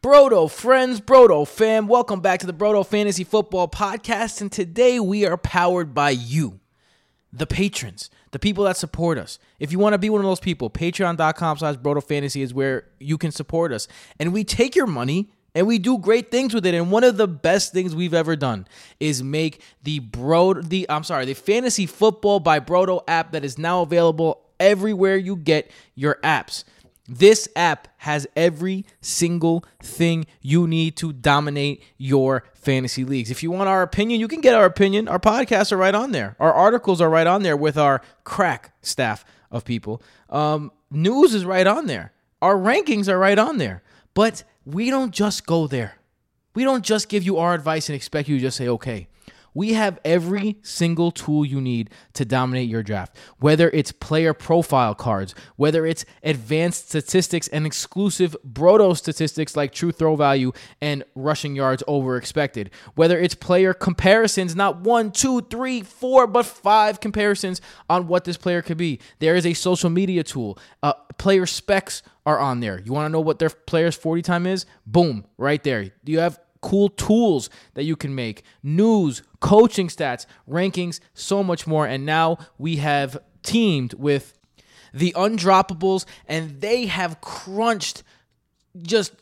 Brodo friends, Brodo fam, welcome back to the Brodo Fantasy Football Podcast. And today we are powered by you, the patrons, the people that support us. If you want to be one of those people, patreon.com slash Brodo Fantasy is where you can support us. And we take your money and we do great things with it. And one of the best things we've ever done is make the Bro the I'm sorry, the Fantasy Football by Brodo app that is now available everywhere you get your apps. This app has every single thing you need to dominate your fantasy leagues. If you want our opinion, you can get our opinion. Our podcasts are right on there. Our articles are right on there with our crack staff of people. Um, news is right on there. Our rankings are right on there. But we don't just go there. We don't just give you our advice and expect you to just say, okay. We have every single tool you need to dominate your draft, whether it's player profile cards, whether it's advanced statistics and exclusive Brodo statistics like true throw value and rushing yards over expected, whether it's player comparisons, not one, two, three, four, but five comparisons on what this player could be. There is a social media tool, uh, player specs are on there. You want to know what their player's 40 time is? Boom, right there. Do you have cool tools that you can make, news, coaching stats, rankings, so much more. And now we have teamed with the undroppables, and they have crunched just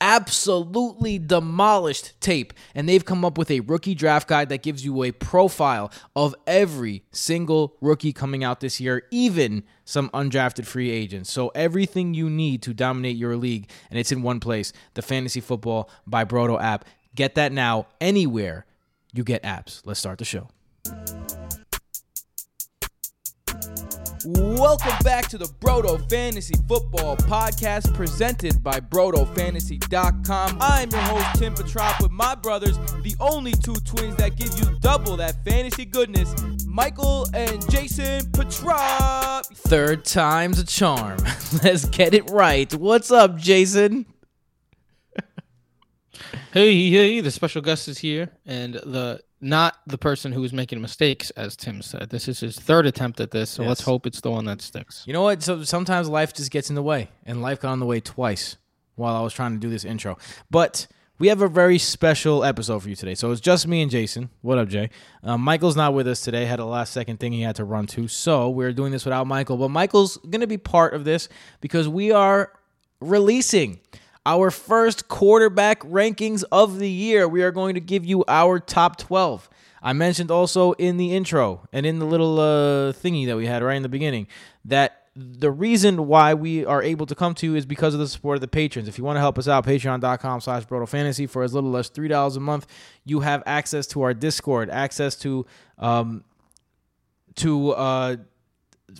absolutely demolished tape. And they've come up with a rookie draft guide that gives you a profile of every single rookie coming out this year, even some undrafted free agents. So everything you need to dominate your league, and it's in one place the Fantasy Football by Brodo app. Get that now anywhere you get apps. Let's start the show. Welcome back to the Brodo Fantasy Football Podcast presented by BrodoFantasy.com. I'm your host, Tim Petrop, with my brothers, the only two twins that give you double that fantasy goodness, Michael and Jason Petrop. Third time's a charm. Let's get it right. What's up, Jason? Hey, hey, hey, the special guest is here, and the not the person who is making mistakes, as Tim said. This is his third attempt at this, so Yes. let's hope it's the one that sticks. You know what? So sometimes life just gets in the way, and life got in the way twice while I was trying to do this intro. But we have a very special episode for you today. So it's just me and Jason. What up, Jay? Um, Michael's not with us today. Had a last second thing he had to run to, so we're doing this without Michael. But Michael's gonna be part of this because we are releasing our first quarterback rankings of the year. We are going to give you our top 12. I mentioned also in the intro and in the little uh, thingy that we had right in the beginning that the reason why we are able to come to you is because of the support of the patrons. If you want to help us out, patreon.com slash Fantasy for as little as $3 a month, you have access to our Discord, access to um, to uh,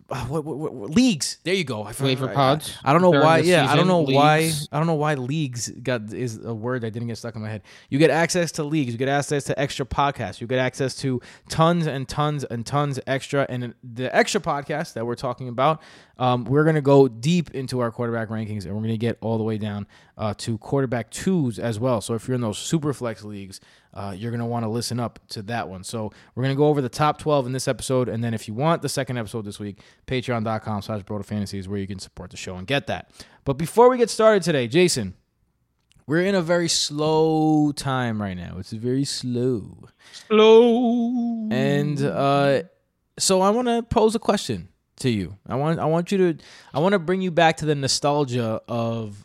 what, what, what- what- leagues. There you go. I forgot- Waiver I- pods I, don't know why. the Yeah, I don't season, know why. leagues. I don't know why leagues got is a word that didn't get stuck in my head. You get access to leagues. You get access to extra podcasts. You get access to tons and tons and tons extra. And the extra podcast that we're talking about, um, we're gonna go deep into our quarterback rankings, and we're gonna get all the way down uh, to quarterback twos as well. So if you're in those super flex leagues, uh, you're gonna want to listen up to that one. So we're gonna go over the top 12 in this episode, and then if you want the second episode this week, patreon.com slash Fantasy is where you can support the show and get that. But before we get started today, Jason, we're in a very slow time right now. It's very slow. Slow. And uh, so I want to pose a question to you. I want I want you to I want to bring you back to the nostalgia of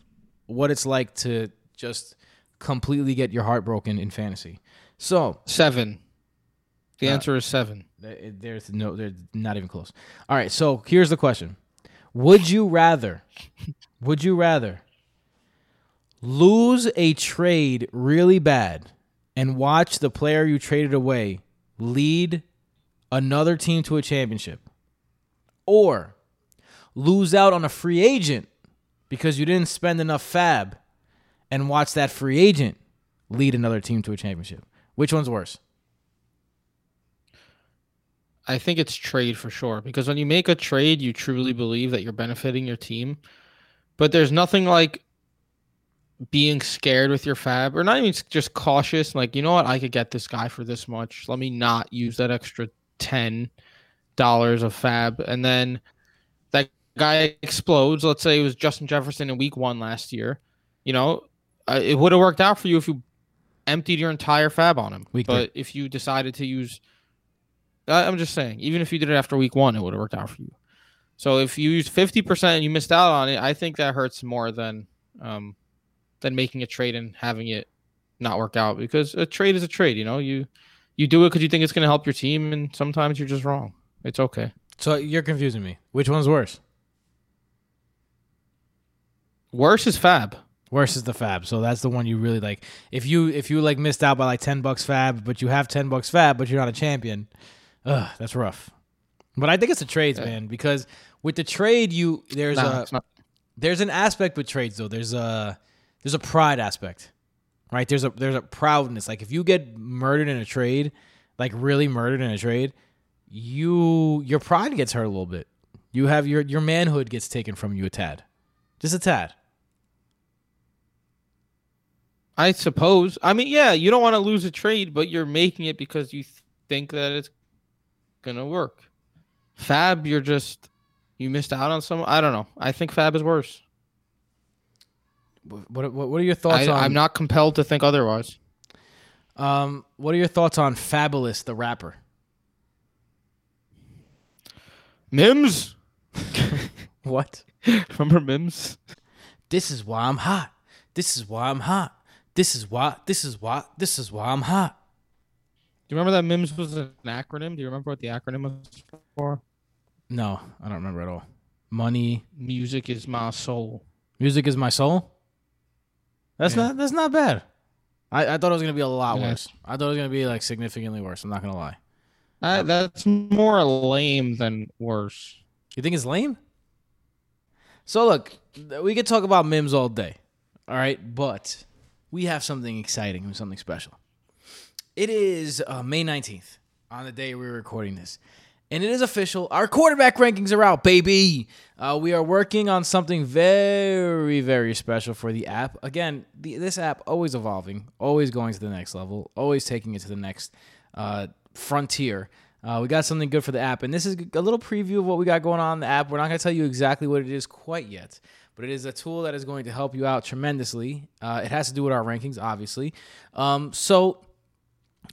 what it's like to just completely get your heart broken in fantasy. So seven. The Uh, answer is seven. there's no they're not even close. All right, so here's the question. Would you rather would you rather lose a trade really bad and watch the player you traded away lead another team to a championship or lose out on a free agent because you didn't spend enough fab and watch that free agent lead another team to a championship? Which one's worse? I think it's trade for sure because when you make a trade, you truly believe that you're benefiting your team. But there's nothing like being scared with your fab or not even just cautious like you know what I could get this guy for this much. Let me not use that extra 10 dollars of fab and then that guy explodes. Let's say it was Justin Jefferson in week 1 last year. You know, uh, it would have worked out for you if you emptied your entire fab on him. Week but if you decided to use, I- I'm just saying, even if you did it after week one, it would have worked out for you. So if you used 50% and you missed out on it, I think that hurts more than um, than making a trade and having it not work out because a trade is a trade. You know, you you do it because you think it's going to help your team, and sometimes you're just wrong. It's okay. So you're confusing me. Which one's worse? Worse is fab. Worse is the fab. So that's the one you really like. If you if you like missed out by like ten bucks fab, but you have ten bucks fab, but you're not a champion, ugh, that's rough. But I think it's the trades, Yeah. man, because with the trade, you there's a there's an aspect with trades though. There's a there's a pride aspect, right? There's a there's a proudness. Like if you get murdered in a trade, like really murdered in a trade, you your pride gets hurt a little bit. You have your your manhood gets taken from you a tad, just a tad. I suppose. I mean, yeah, you don't want to lose a trade, but you're making it because you th- think that it's gonna work. Fab, you're just you missed out on some. I don't know. I think Fab is worse. What what, what are your thoughts I, on? I'm not compelled to think otherwise. Um, what are your thoughts on Fabolous the rapper? Mims, What? remember Mims? This is why I'm hot. This is why I'm hot. This is why. This is why. This is why I'm hot. Do you remember that Mims was an acronym? Do you remember what the acronym was for? No, I don't remember at all. Money, Music is my soul. music is my soul. That's Yeah. not. That's not bad. I, I thought it was gonna be a lot Yeah. worse. I thought it was gonna be like significantly worse. I'm not gonna lie. Uh, that's more lame than worse. You think it's lame? So look, we could talk about Mims all day. All right, but we have something exciting and something special. It is uh, May 19th on the day we're recording this. And it is official. Our quarterback rankings are out, baby. Uh, we are working on something very, very special for the app. Again, the, this app always evolving, always going to the next level, always taking it to the next uh, frontier. Uh, we got something good for the app, and this is a little preview of what we got going on in the app. We're not going to tell you exactly what it is quite yet, but it is a tool that is going to help you out tremendously. Uh, it has to do with our rankings, obviously. Um, so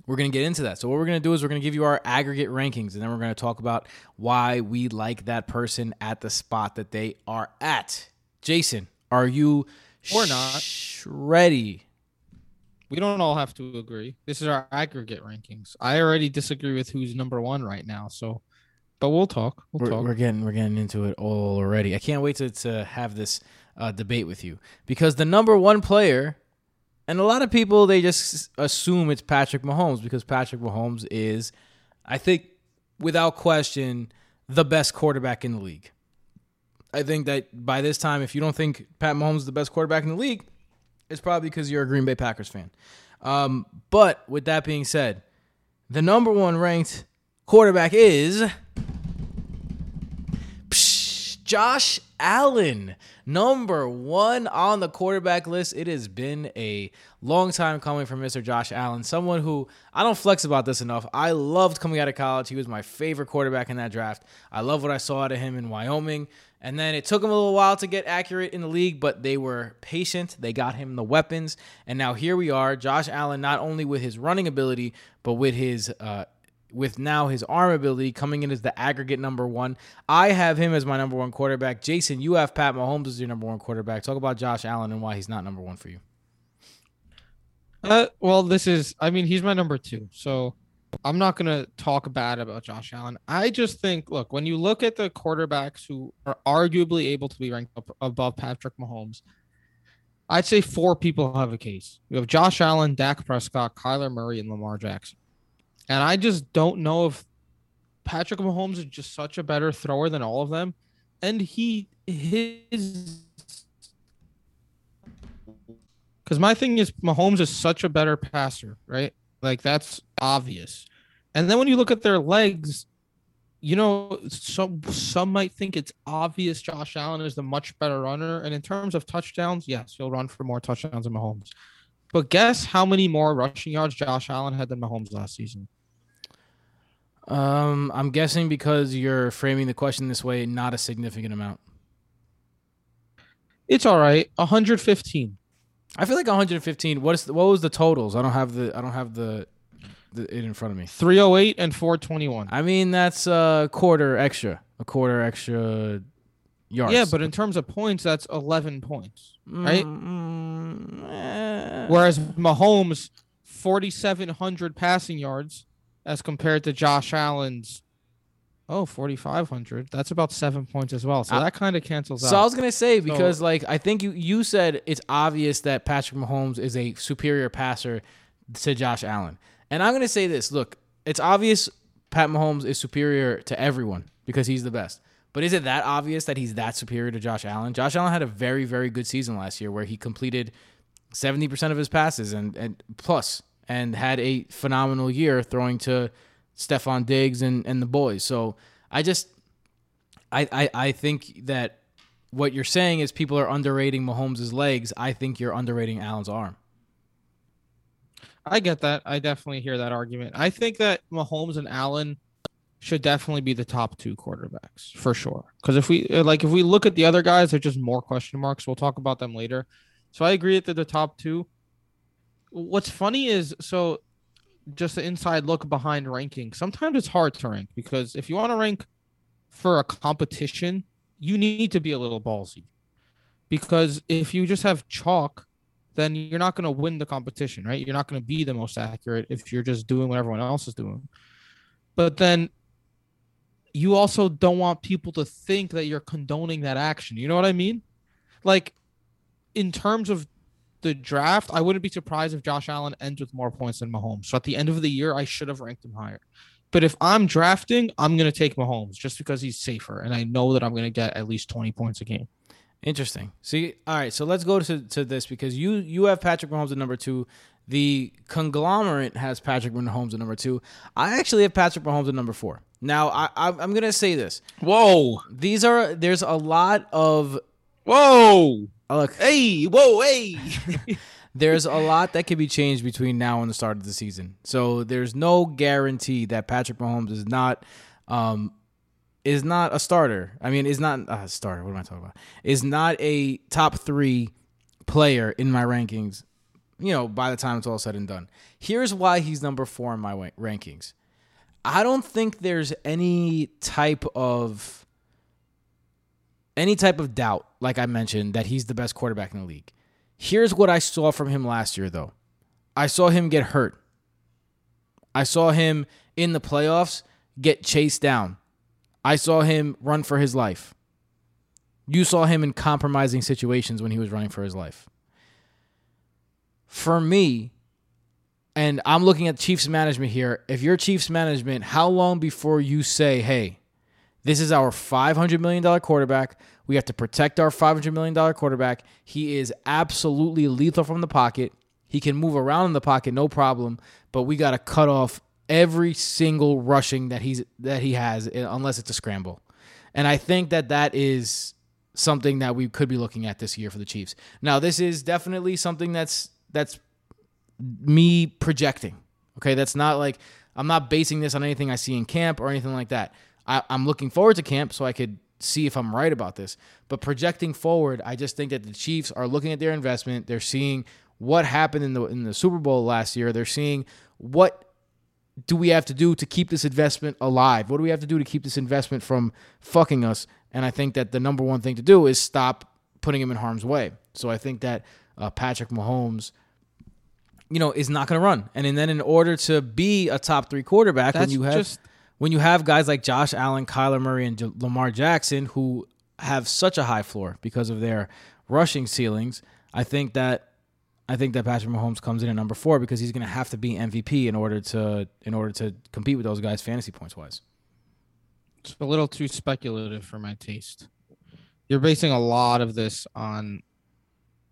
we're going to get into that. So what we're going to do is we're going to give you our aggregate rankings and then we're going to talk about why we like that person at the spot that they are at. Jason, are you Or not. sh- ready? We don't all have to agree. This is our aggregate rankings. I already disagree with who's number one right now. So, but we'll talk. We'll We're, talk. we're getting we're getting into it all already. I can't wait to, to have this uh, debate with you because the number one player, and a lot of people they just assume it's Patrick Mahomes because Patrick Mahomes is, I think, without question, the best quarterback in the league. I think that by this time, if you don't think Pat Mahomes is the best quarterback in the league, it's probably because you're a Green Bay Packers fan. Um, but with that being said, the number one ranked quarterback is Josh Allen, number one on the quarterback list. It has been a long time coming for Mr. Josh Allen, someone who I don't flex about this enough. I loved coming out of college. He was my favorite quarterback in that draft. I love what I saw out of him in Wyoming. And then it took him a little while to get accurate in the league, but they were patient. They got him the weapons. And now here we are. Josh Allen, not only with his running ability, but with his uh, with now his arm ability coming in as the aggregate number one. I have him as my number one quarterback. Jason, you have Pat Mahomes as your number one quarterback. Talk about Josh Allen and why he's not number one for you. Uh, well, this is. I mean, he's my number two. So I'm not gonna talk bad about Josh Allen. I just think, look, when you look at the quarterbacks who are arguably able to be ranked above Patrick Mahomes, I'd say four people have a case. You have Josh Allen, Dak Prescott, Kyler Murray, and Lamar Jackson. And I just don't know if Patrick Mahomes is just such a better thrower than all of them. And he his because my thing is Mahomes is such a better passer, right? Like that's obvious. And then when you look at their legs, you know, some some might think it's obvious Josh Allen is the much better runner. And in terms of touchdowns, yes, he'll run for more touchdowns than Mahomes. But guess how many more rushing yards Josh Allen had than Mahomes last season? Um, I'm guessing because you're framing the question this way, not a significant amount. It's all right. 115. I feel like 115. What is the, what was the totals? I don't have the I don't have the, the it in front of me. 308 and 421. I mean that's a quarter extra, a quarter extra yards. Yeah, but in terms of points, that's 11 points, right? Mm, eh. Whereas Mahomes, 4,700 passing yards as compared to Josh Allen's, oh, 4,500. That's about seven points as well. So I- that kind of cancels out. So I was gonna say because like I think you you said it's obvious that Patrick Mahomes is a superior passer to Josh Allen, and I'm gonna say this: look, it's obvious Pat Mahomes is superior to everyone because he's the best. But is it that obvious that he's that superior to Josh Allen? Josh Allen had a very very good season last year where he completed 70% of his passes and and plus and had a phenomenal year throwing to Stefon Diggs and and the boys. So I just I, I, I think that what you're saying is people are underrating Mahomes' legs. I think you're underrating Allen's arm. I get that. I definitely hear that argument. I think that Mahomes and Allen should definitely be the top two quarterbacks for sure. Because if we uh, like, if we look at the other guys, they're just more question marks. We'll talk about them later. So I agree that they're the top two. What's funny is so just an inside look behind ranking. Sometimes it's hard to rank because if you want to rank for a competition, you need to be a little ballsy. Because if you just have chalk, then you're not going to win the competition, right? You're not going to be the most accurate if you're just doing what everyone else is doing. But then you also don't want people to think that you're condoning that action. You know what I mean? Like in terms of the draft, I wouldn't be surprised if Josh Allen ends with more points than Mahomes. So at the end of the year, I should have ranked him higher. But if I'm drafting, I'm going to take Mahomes just because he's safer and I know that I'm going to get at least 20 points a game. Interesting. See, all right. So let's go to, to this because you you have Patrick Mahomes at number two. The conglomerate has Patrick Mahomes at number two. I actually have Patrick Mahomes at number four. Now I, I I'm gonna say this. Whoa. These are there's a lot of Whoa. Look. Hey, whoa, hey. there's a lot that can be changed between now and the start of the season. So there's no guarantee that Patrick Mahomes is not um is not a starter. I mean, is not a starter. What am I talking about? Is not a top 3 player in my rankings, you know, by the time it's all said and done. Here's why he's number 4 in my rankings. I don't think there's any type of any type of doubt, like I mentioned, that he's the best quarterback in the league. Here's what I saw from him last year, though. I saw him get hurt. I saw him in the playoffs get chased down. I saw him run for his life. You saw him in compromising situations when he was running for his life. For me, and I'm looking at Chiefs management here. If you're Chiefs management, how long before you say, hey, this is our $500 million quarterback. We have to protect our $500 million quarterback. He is absolutely lethal from the pocket. He can move around in the pocket, no problem, but we got to cut off every single rushing that he's that he has eh, unless it's a scramble. And I think that that is something that we could be looking at this year for the Chiefs. Now, this is definitely something that's that's me projecting. Okay, that's not like I'm not basing this on anything I see in camp or anything like that. I, I'm looking forward to camp so I could see if I'm right about this. But projecting forward, I just think that the Chiefs are looking at their investment. They're seeing what happened in the in the Super Bowl last year. They're seeing what do we have to do to keep this investment alive? What do we have to do to keep this investment from fucking us? And I think that the number one thing to do is stop putting him in harm's way. So I think that uh, Patrick Mahomes, you know, is not going to run. And, and then in order to be a top three quarterback, when you have just- when you have guys like Josh Allen, Kyler Murray, and J- Lamar Jackson who have such a high floor because of their rushing ceilings, I think that I think that Patrick Mahomes comes in at number four because he's going to have to be MVP in order to in order to compete with those guys fantasy points wise. It's a little too speculative for my taste. You're basing a lot of this on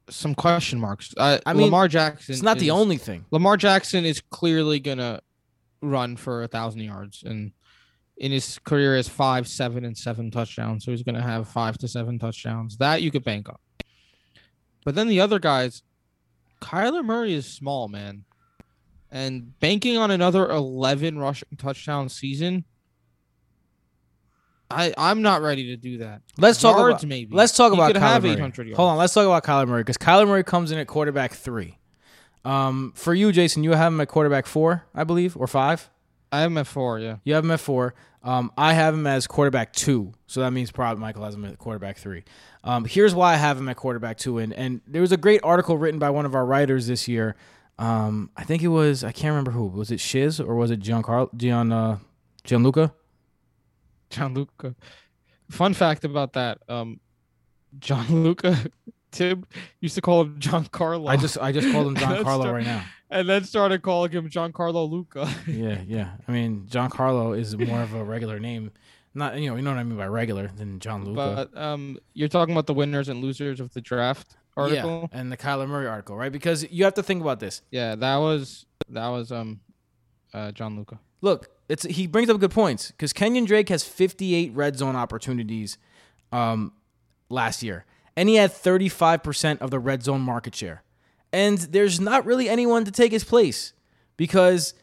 some question marks. Uh, I mean, Lamar Jackson. It's not the only thing. Lamar Jackson is clearly gonna run for a thousand yards, and in his career has five, seven, and seven touchdowns. So he's gonna have five to seven touchdowns. That you could bank on. But then the other guys, Kyler Murray is small, man, and banking on another eleven rushing touchdown season. I I'm not ready to do that. Let's talk Yards, about maybe. let's talk He about could Kyler have Murray. 800 yards. Hold on, let's talk about Kyler Murray because Kyler Murray comes in at quarterback three. Um, for you, Jason, you have him at quarterback four, I believe, or five. I have him at four. Yeah. You have him at four. Um, I have him as quarterback two, so that means probably Michael has him at quarterback three. Um, here's why I have him at quarterback two, and and there was a great article written by one of our writers this year. Um, I think it was I can't remember who was it Shiz or was it Giancarlo Gian uh, Gianluca? Gianluca. Fun fact about that. Um, Gianluca Tib used to call him John Carlo. I just I just called him John Carlo right now. and then started calling him John Carlo Luca. Yeah, yeah. I mean, John Carlo is more of a regular name. Not you know, you know what I mean by regular than John Luca. but um, you're talking about the winners and losers of the draft article. Yeah, and the Kyler Murray article, right? Because you have to think about this. Yeah, that was that was um, uh, John Luca. Look, it's he brings up good points because Kenyon Drake has 58 red zone opportunities um, last year, and he had 35% of the red zone market share. And there's not really anyone to take his place because,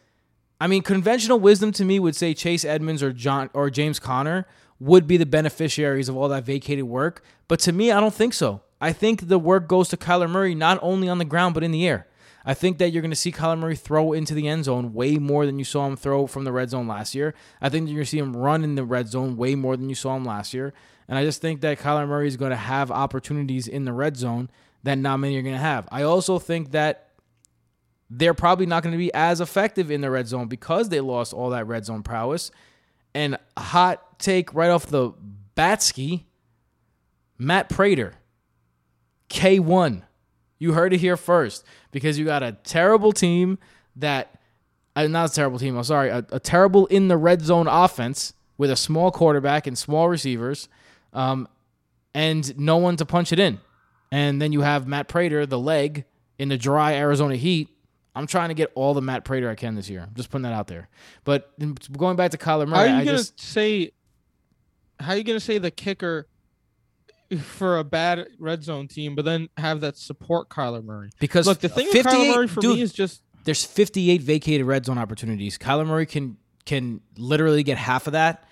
I mean, conventional wisdom to me would say Chase Edmonds or John or James Conner would be the beneficiaries of all that vacated work. But to me, I don't think so. I think the work goes to Kyler Murray not only on the ground but in the air. I think that you're going to see Kyler Murray throw into the end zone way more than you saw him throw from the red zone last year. I think you're going to see him run in the red zone way more than you saw him last year. And I just think that Kyler Murray is going to have opportunities in the red zone that not many are going to have. I also think that they're probably not going to be as effective in the red zone because they lost all that red zone prowess. And hot take right off the Batsky, Matt Prater, K1. You heard it here first because you got a terrible team that, uh, not a terrible team, I'm sorry, a, a terrible in the red zone offense with a small quarterback and small receivers um, and no one to punch it in. And then you have Matt Prater, the leg, in the dry Arizona heat. I'm trying to get all the Matt Prater I can this year. I'm just putting that out there. But going back to Kyler How are Murray, you I gonna just say? How are you gonna say the kicker for a bad red zone team, but then have that support Kyler Murray? because Look, the thing with Kyler 58 Murray for dude, me is just there's 58 vacated red zone opportunities. Kyler Murray can can literally get half of that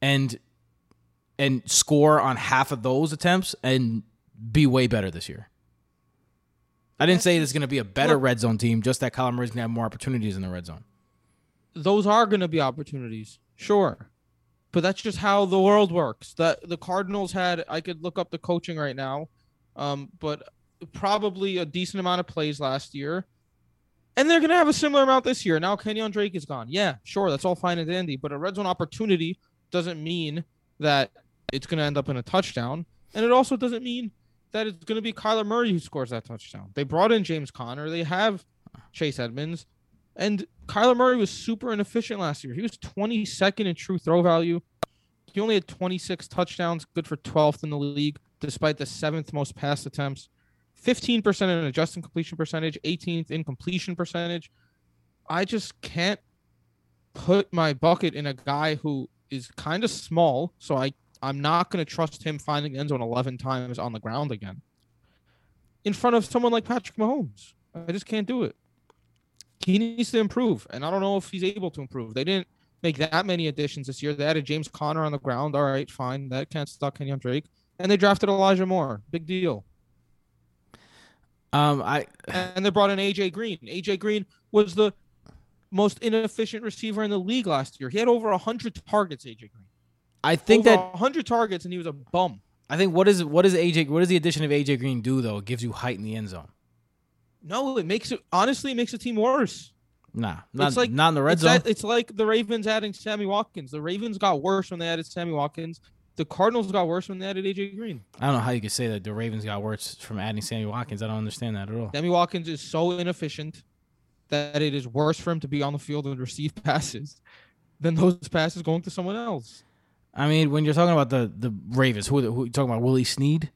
and and score on half of those attempts and be way better this year. I didn't say there's going to be a better Look- red zone team, just that Kyler Murray's going to have more opportunities in the red zone. those are going to be opportunities, sure, but that's just how the world works. That the Cardinals had, I could look up the coaching right now, um, but probably a decent amount of plays last year, and they're going to have a similar amount this year. Now Kenyon Drake is gone. Yeah, sure, that's all fine and dandy, but a red zone opportunity doesn't mean that it's going to end up in a touchdown, and it also doesn't mean that it's going to be Kyler Murray who scores that touchdown. They brought in James Conner. They have Chase Edmonds. And Kyler Murray was super inefficient last year. He was 22nd in true throw value. He only had 26 touchdowns, good for 12th in the league, despite the seventh most pass attempts. 15% in adjusted completion percentage, 18th in completion percentage. I just can't put my bucket in a guy who is kind of small, so I I'm not going to trust him finding the end zone 11 times on the ground again. In front of someone like Patrick Mahomes, I just can't do it. He needs to improve, and I don't know if he's able to improve. They didn't make that many additions this year. They added James Conner on the ground. All right, fine. That can't stop Kenyon Drake. And they drafted Elijah Moore. Big deal. Um, I And they brought in AJ Green. AJ Green was the most inefficient receiver in the league last year. He had over 100 targets, AJ Green. I think over that 100 targets, and he was a bum. I think what is what is AJ what does the addition of AJ Green do though? It gives you height in the end zone. No, it makes it honestly it makes the team worse. Nah, not, It's like- not in the red it's, zone. it's like the Ravens adding Sammy Watkins. The Ravens got worse when they added Sammy Watkins. The Cardinals got worse when they added AJ Green. I don't know how you could say that the Ravens got worse from adding Sammy Watkins. I don't understand that at all. Sammy Watkins is so inefficient that it is worse for him to be on the field and receive passes than those passes going to someone else. I mean, when you're talking about the the Ravens, who who you talking about? Willie Snead?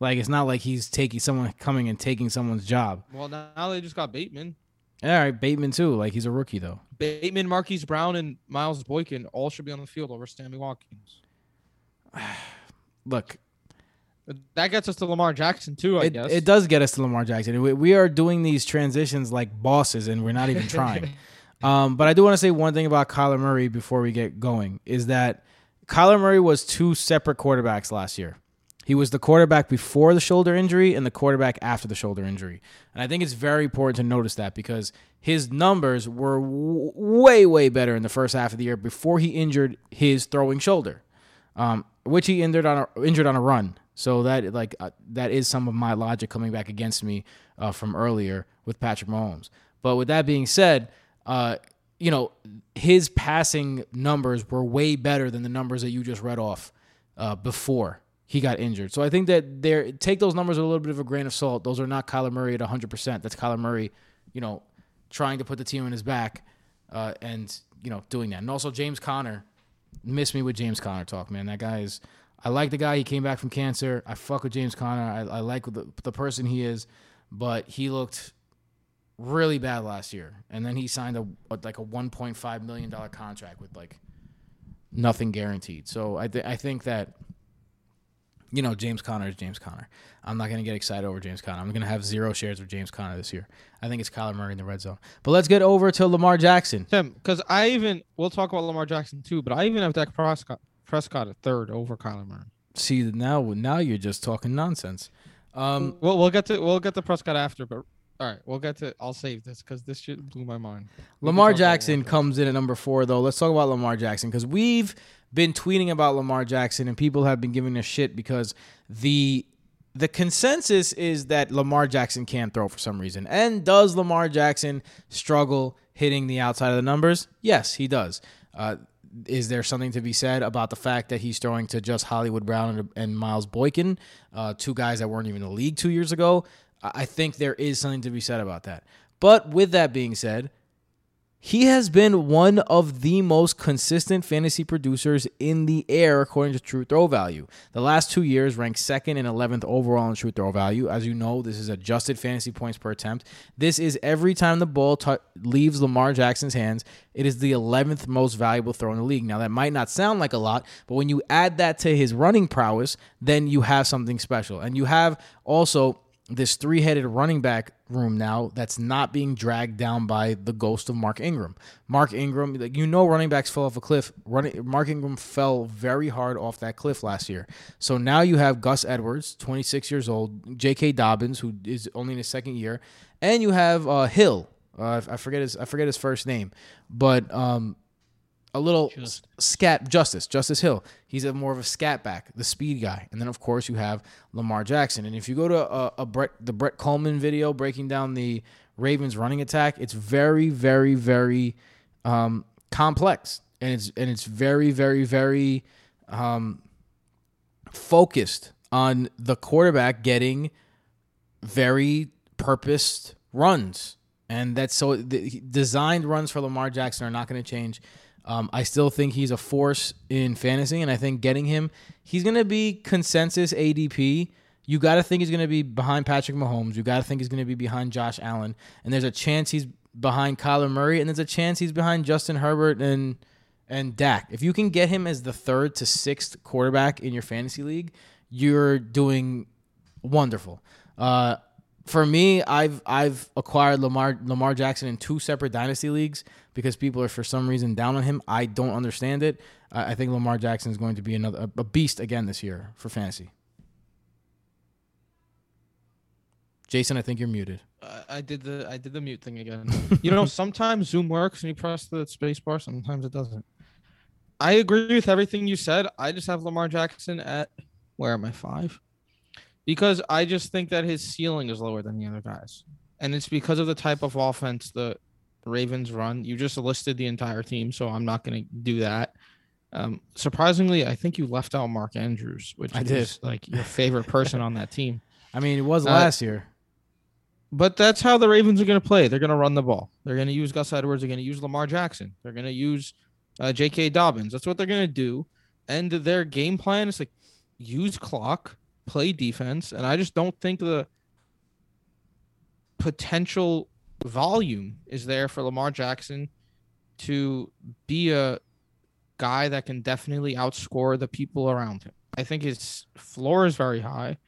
Like it's not like he's taking someone coming and taking someone's job. Well, now they just got Bateman. All right, Bateman too. Like he's a rookie though. Bateman, Marquise Brown, and Miles Boykin all should be on the field over Sammy Watkins. Look, That gets us to Lamar Jackson too, I it, guess. it does get us to Lamar Jackson. We, we are doing these transitions like bosses, and we're not even trying. um, but I do want to say one thing about Kyler Murray before we get going is that Kyler Murray was two separate quarterbacks last year. He was the quarterback before the shoulder injury and the quarterback after the shoulder injury. And I think it's very important to notice that because his numbers were w- way, way better in the first half of the year before he injured his throwing shoulder, um, which he injured on a, injured on a run. So that like uh, that is some of my logic coming back against me uh, from earlier with Patrick Mahomes. But with that being said, uh, you know his passing numbers were way better than the numbers that you just read off uh, before he got injured. So I think that there take those numbers with a little bit of a grain of salt. Those are not Kyler Murray at 100%. That's Kyler Murray, you know, trying to put the team on his back uh, and, you know, doing that. And also James Conner, miss me with James Conner talk, man. That guy is I like the guy. He came back from cancer. I fuck with James Conner. I, I like the, the person he is, but he looked really bad last year. And then he signed a like a 1.5 million dollar contract with like nothing guaranteed. So I th- I think that you know, James Conner is James Conner. I'm not going to get excited over James Conner. I'm going to have zero shares of James Conner this year. I think it's Kyler Murray in the red zone. But let's get over to Lamar Jackson. Tim, because I even we'll talk about Lamar Jackson too, but I even have Dak Prescott Prescott at third over Kyler Murray. See now now you're just talking nonsense. Um, well, we'll get to we'll get to Prescott after, but all right, we'll get to. I'll save this because this shit blew my mind. Lamar Jackson comes in at number four, though. Let's talk about Lamar Jackson because we've been tweeting about Lamar Jackson and people have been giving us shit because the the consensus is that Lamar Jackson can't throw for some reason. And does Lamar Jackson struggle hitting the outside of the numbers? Yes, he does. Uh, is there something to be said about the fact that he's throwing to just Hollywood Brown and, and Miles Boykin, uh, two guys that weren't even in the league two years ago? I think there is something to be said about that. But with that being said, he has been one of the most consistent fantasy producers in the air according to true throw value. The last two years ranked second and 11th overall in true throw value. As you know, this is adjusted fantasy points per attempt. This is every time the ball t- leaves Lamar Jackson's hands, it is the 11th most valuable throw in the league. Now, that might not sound like a lot, but when you add that to his running prowess, then you have something special. And you have also this three headed running back room now that's not being dragged down by the ghost of Mark Ingram. Mark Ingram, like you know, running backs fell off a cliff. Running Mark Ingram fell very hard off that cliff last year. So now you have Gus Edwards, 26 years old, J.K. Dobbins, who is only in his second year, and you have uh, Hill. Uh, I forget his I forget his first name, but um, a little Just. scat Justice, Justice Hill. He's a more of a scat back, the speed guy. And then of course you have Lamar Jackson. And if you go to a, a Brett the Brett Kollmann video breaking down the Ravens running attack, it's very, very, very um, complex. And it's and it's very, very, very um, focused on the quarterback getting very purposed runs. And that's so the designed runs for Lamar Jackson are not going to change. Um, I still think he's a force in fantasy, and I think getting him, he's going to be consensus ADP. You got to think he's going to be behind Patrick Mahomes. You got to think he's going to be behind Josh Allen, and there's a chance he's behind Kyler Murray, and there's a chance he's behind Justin Herbert and and Dak. If you can get him as the third to sixth quarterback in your fantasy league, you're doing wonderful. Uh, for me, I've I've acquired Lamar Lamar Jackson in two separate dynasty leagues because people are for some reason down on him. I don't understand it. I think Lamar Jackson is going to be another a beast again this year for fantasy. Jason, I think you're muted. I did the I did the mute thing again. you know, sometimes Zoom works and you press the space bar. Sometimes it doesn't. I agree with everything you said. I just have Lamar Jackson at where am I five? Because I just think that his ceiling is lower than the other guys. And it's because of the type of offense the Ravens run. You just listed the entire team, so I'm not going to do that. Um, surprisingly, I think you left out Mark Andrews, which I is did. like your favorite person on that team. I mean, it was uh, last year. But that's how the Ravens are going to play. They're going to run the ball. They're going to use Gus Edwards. They're going to use Lamar Jackson. They're going to use uh, J.K. Dobbins. That's what they're going to do. And their game plan is like use clock, play defense, and I just don't think the potential volume is there for Lamar Jackson to be a guy that can definitely outscore the people around him. I think his floor is very high,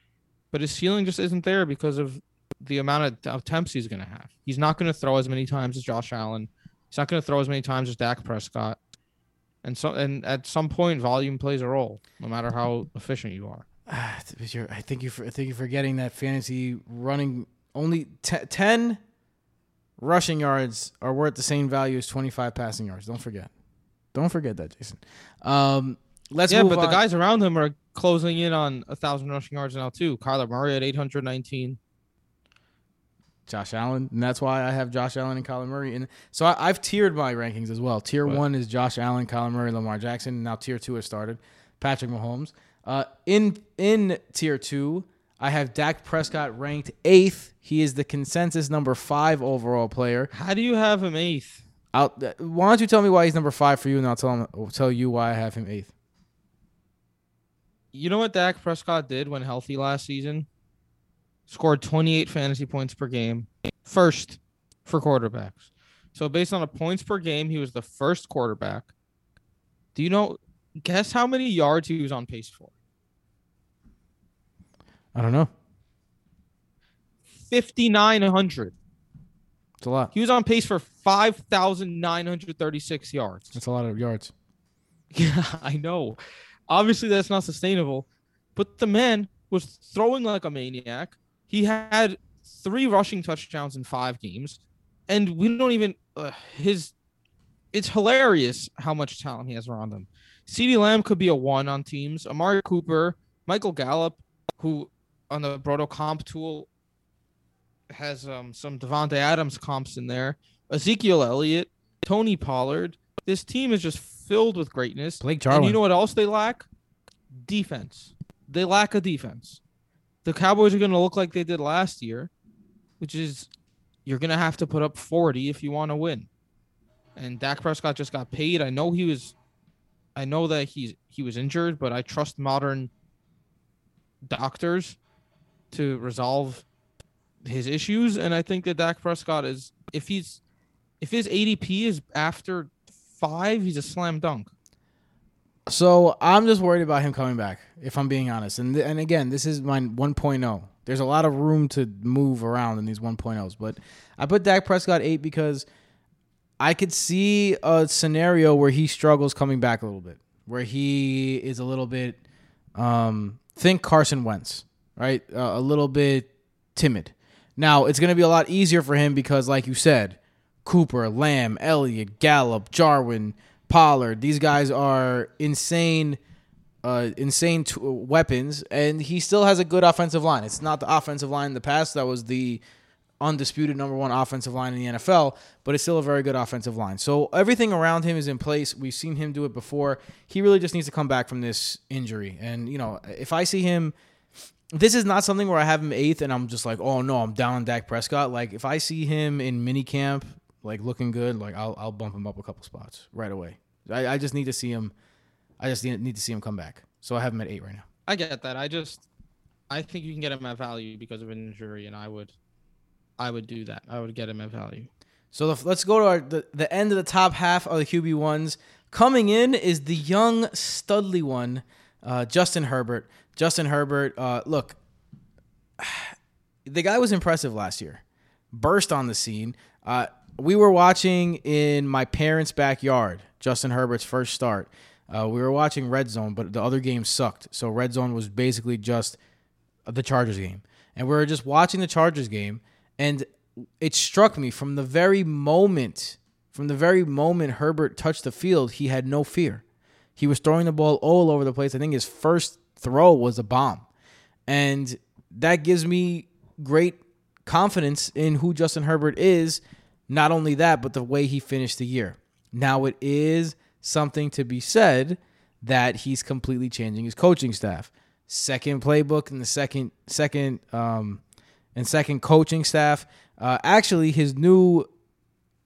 but his ceiling just isn't there because of the amount of attempts he's going to have. He's not going to throw as many times as Josh Allen. He's not going to throw as many times as Dak Prescott. And so and at some point volume plays a role, no matter how efficient you are. I think you I think you're forgetting that fantasy running only t- 10 rushing yards are worth the same value as 25 passing yards. Don't forget. Don't forget that, Jason. Um, let's yeah, move but on. the guys around him are closing in on a thousand rushing yards now too. Kyler Murray at 819. Josh Allen, and that's why I have Josh Allen and Kyler Murray. And so I, have tiered my rankings as well. Tier what? one is Josh Allen, Kyler Murray, Lamar Jackson. Now tier two has started. Patrick Mahomes. Uh, in in tier two, I have Dak Prescott ranked eighth. He is the consensus number five overall player. How do you have him eighth? I'll, why don't you tell me why he's number five for you, and I'll tell him, I'll tell you why I have him eighth. You know what Dak Prescott did when healthy last season? Scored 28 fantasy points per game, first for quarterbacks. So based on the points per game, he was the first quarterback. Do you know? Guess how many yards he was on pace for? I don't know. 5,900. It's a lot. He was on pace for 5,936 yards. That's a lot of yards. Yeah, I know. Obviously, that's not sustainable. But the man was throwing like a maniac. He had three rushing touchdowns in five games. And we don't even, uh, his, it's hilarious how much talent he has around him. CeeDee Lamb could be a one on teams. Amari Cooper, Michael Gallup, who on the Broto comp tool has um, some Davante Adams comps in there. Ezekiel Elliott, Tony Pollard. This team is just filled with greatness. Blake Jarwin. And you know what else they lack? Defense. They lack a defense. The Cowboys are going to look like they did last year, which is you're going to have to put up 40 if you want to win. And Dak Prescott just got paid. I know he was I know that he's he was injured, but I trust modern doctors to resolve his issues, and I think that Dak Prescott is if he's if his ADP is after five, he's a slam dunk. So I'm just worried about him coming back, if I'm being honest. And th- and again, this is my 1.0. There's a lot of room to move around in these 1.0s, but I put Dak Prescott eight because I could see a scenario where he struggles coming back a little bit, where he is a little bit. Um, think Carson Wentz, right? Uh, a little bit timid. Now, it's going to be a lot easier for him because, like you said, Cooper, Lamb, Elliott, Gallup, Jarwin, Pollard, these guys are insane, uh, insane t- weapons, and he still has a good offensive line. It's not the offensive line in the past that was the undisputed number one offensive line in the NFL, but it's still a very good offensive line. So everything around him is in place. We've seen him do it before. He really just needs to come back from this injury. And, you know, if I see him this is not something where I have him eighth and I'm just like, oh no, I'm down on Dak Prescott. Like if I see him in mini camp, like looking good, like I'll I'll bump him up a couple spots right away. I, I just need to see him. I just need to see him come back. So I have him at eight right now. I get that. I just I think you can get him at value because of an injury, and I would I would do that. I would get him at value. So the, let's go to our, the the end of the top half of the QB ones. Coming in is the young Studley one, uh, Justin Herbert. Justin Herbert, uh, look, the guy was impressive last year. Burst on the scene. Uh, we were watching in my parents' backyard Justin Herbert's first start. Uh, we were watching Red Zone, but the other games sucked. So Red Zone was basically just the Chargers game. And we were just watching the Chargers game, and it struck me from the very moment, from the very moment Herbert touched the field, he had no fear. He was throwing the ball all over the place. I think his first throw was a bomb. And that gives me great confidence in who Justin Herbert is. Not only that, but the way he finished the year. Now, it is something to be said that he's completely changing his coaching staff. Second playbook and the second, second, um, and second coaching staff. Uh, actually, his new,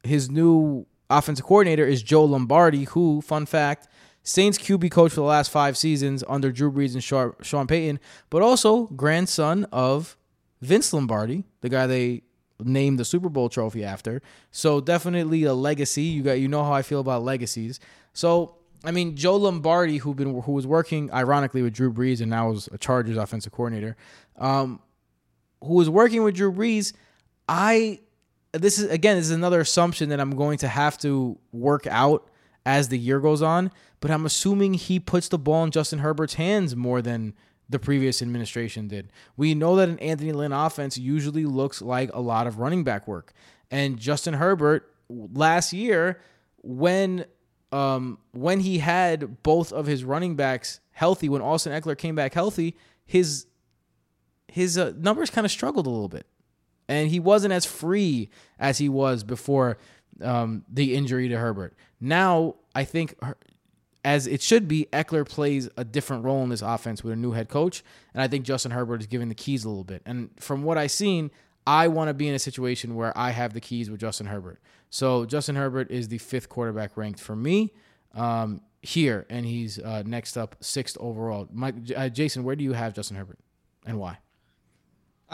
his new offensive coordinator is Joe Lombardi, who, fun fact, Saints QB coach for the last five seasons under Drew Brees and Sean Payton, but also grandson of Vince Lombardi, the guy they named the Super Bowl trophy after. So definitely a legacy. You got you know how I feel about legacies. So I mean Joe Lombardi, who been who was working ironically with Drew Brees and now is a Chargers offensive coordinator, um, who was working with Drew Brees. I this is again this is another assumption that I'm going to have to work out as the year goes on, but I'm assuming he puts the ball in Justin Herbert's hands more than the previous administration did. We know that an Anthony Lynn offense usually looks like a lot of running back work. And Justin Herbert last year, when um, when he had both of his running backs healthy, when Austin Ekeler came back healthy, his his uh, numbers kind of struggled a little bit, and he wasn't as free as he was before um, the injury to Herbert. Now I think as it should be, Ekeler plays a different role in this offense with a new head coach. And I think Justin Herbert is giving the keys a little bit. And from what I've seen, I want to be in a situation where I have the keys with Justin Herbert. So Justin Herbert is the fifth quarterback ranked for me um, here, and he's uh, next up, sixth overall. Mike, uh, Jason, where do you have Justin Herbert, and why?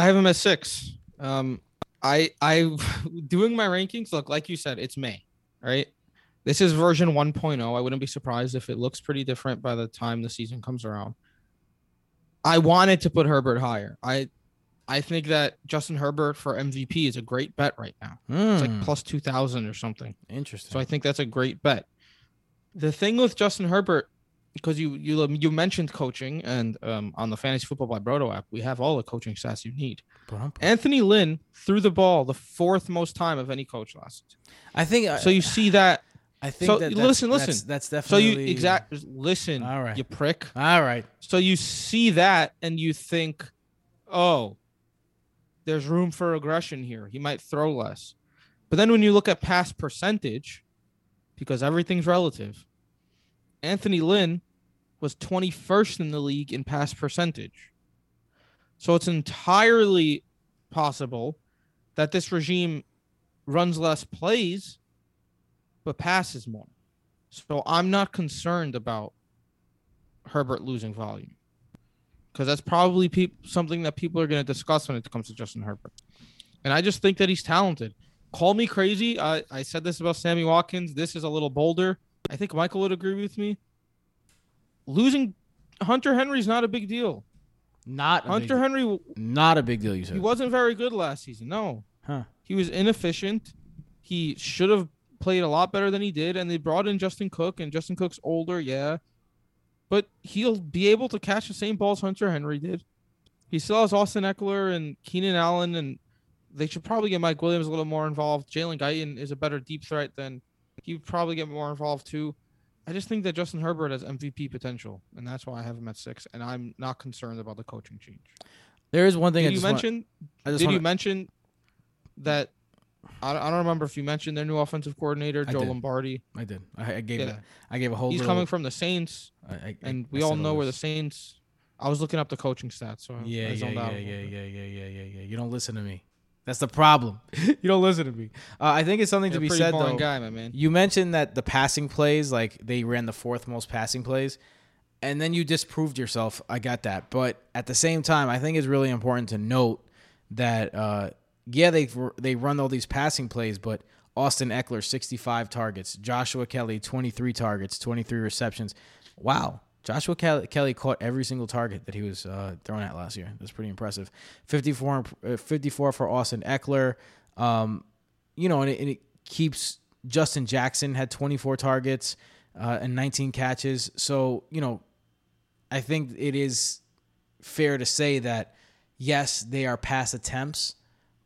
I have him at six. Um, I I doing my rankings. Look, like you said, it's May, right? This is version 1.0. I wouldn't be surprised if it looks pretty different by the time the season comes around. I wanted to put Herbert higher. I I think that Justin Herbert for MVP is a great bet right now. Mm. It's like hmm. plus 2000 or something. Interesting. So I think that's a great bet. The thing with Justin Herbert because you you you mentioned coaching and um, on the fantasy football by Brodo app, we have all the coaching stats you need. Anthony Lynn threw the ball the fourth most time of any coach last. Season. I think so. You see that I think so. That listen, listen. That's, that's, definitely. So you exact listen. All right, you prick. All right. So you see that and you think, oh, there's room for aggression here. He might throw less, but then when you look at pass percentage, because everything's relative, Anthony Lynn was 21st in the league in pass percentage. So it's entirely possible that this regime runs less plays but passes more. So I'm not concerned about Herbert losing volume because that's probably pe- something that people are going to discuss when it comes to Justin Herbert. And I just think that he's talented. Call me crazy. I, I said this about Sammy Watkins. This is a little bolder. I think Michael would agree with me. Losing Hunter Henry is not a big deal. Not Hunter big, Henry. Not a big deal. You said he wasn't very good last season. No. Huh. He was inefficient. He should have played a lot better than he did, and they brought in Justin Cook, and Justin Cook's older, yeah, but he'll be able to catch the same balls Hunter Henry did. He still has Austin Ekeler and Keenan Allen, and they should probably get Mike Williams a little more involved. Jalen Guyton is a better deep threat than would probably get more involved too. I just think that Justin Herbert has MVP potential, and that's why I have him at six. And I'm not concerned about the coaching change. There is one thing did I you mentioned. Did wanna... you mention that I, I don't remember if you mentioned their new offensive coordinator, Joe Lombardi. I did. I, I gave yeah. it. I gave a whole. He's little, coming from the Saints, I, and we all know where the Saints. I was looking up the coaching stats, so yeah, yeah, yeah, yeah, yeah, yeah, yeah, yeah, yeah. You don't listen to me. That's the problem. you don't listen to me. Uh, I think it's something You're to be said though. Guy, my man. You mentioned that the passing plays, like they ran the fourth most passing plays, and then you disproved yourself. I got that, but at the same time, I think it's really important to note that uh, yeah, they they run all these passing plays, but Austin Ekeler 65 targets, Joshua Kelley 23 targets, 23 receptions. Wow. Joshua Kelley caught every single target that he was uh, thrown at last year. That's pretty impressive. 54, uh, 54 for Austin Ekeler. Um, you know, and it, and it, keeps Justin Jackson had 24 targets uh, and 19 catches. So, you know, I think it is fair to say that, yes, they are pass attempts,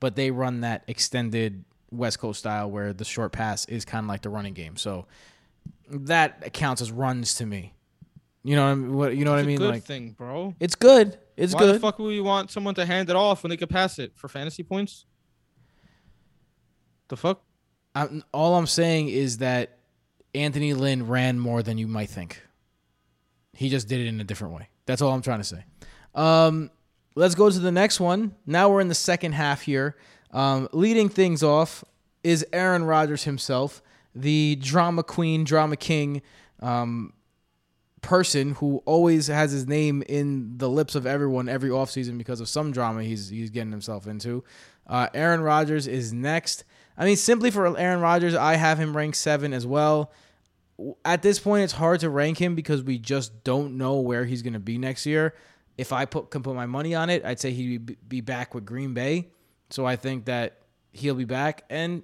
but they run that extended West Coast style where the short pass is kind of like the running game. So that counts as runs to me. You know what I mean? What, you know it's what I mean? good like thing, bro. It's good. It's Why good. Why the fuck would you want someone to hand it off when they could pass it for fantasy points? The fuck? I'm, all I'm saying is that Anthony Lynn ran more than you might think. He just did it in a different way. That's all I'm trying to say. Um, Let's go to the next one. Now we're in the second half here. Um, leading things off is Aaron Rodgers himself, the drama queen, drama king um, person who always has his name in the lips of everyone every offseason because of some drama he's he's getting himself into. Uh, Aaron Rodgers is next. I mean, simply for Aaron Rodgers, I have him ranked seven as well. At this point, it's hard to rank him because we just don't know where he's going to be next year if I put can put my money on it, I'd say he'd be back with Green Bay. So I think that he'll be back. And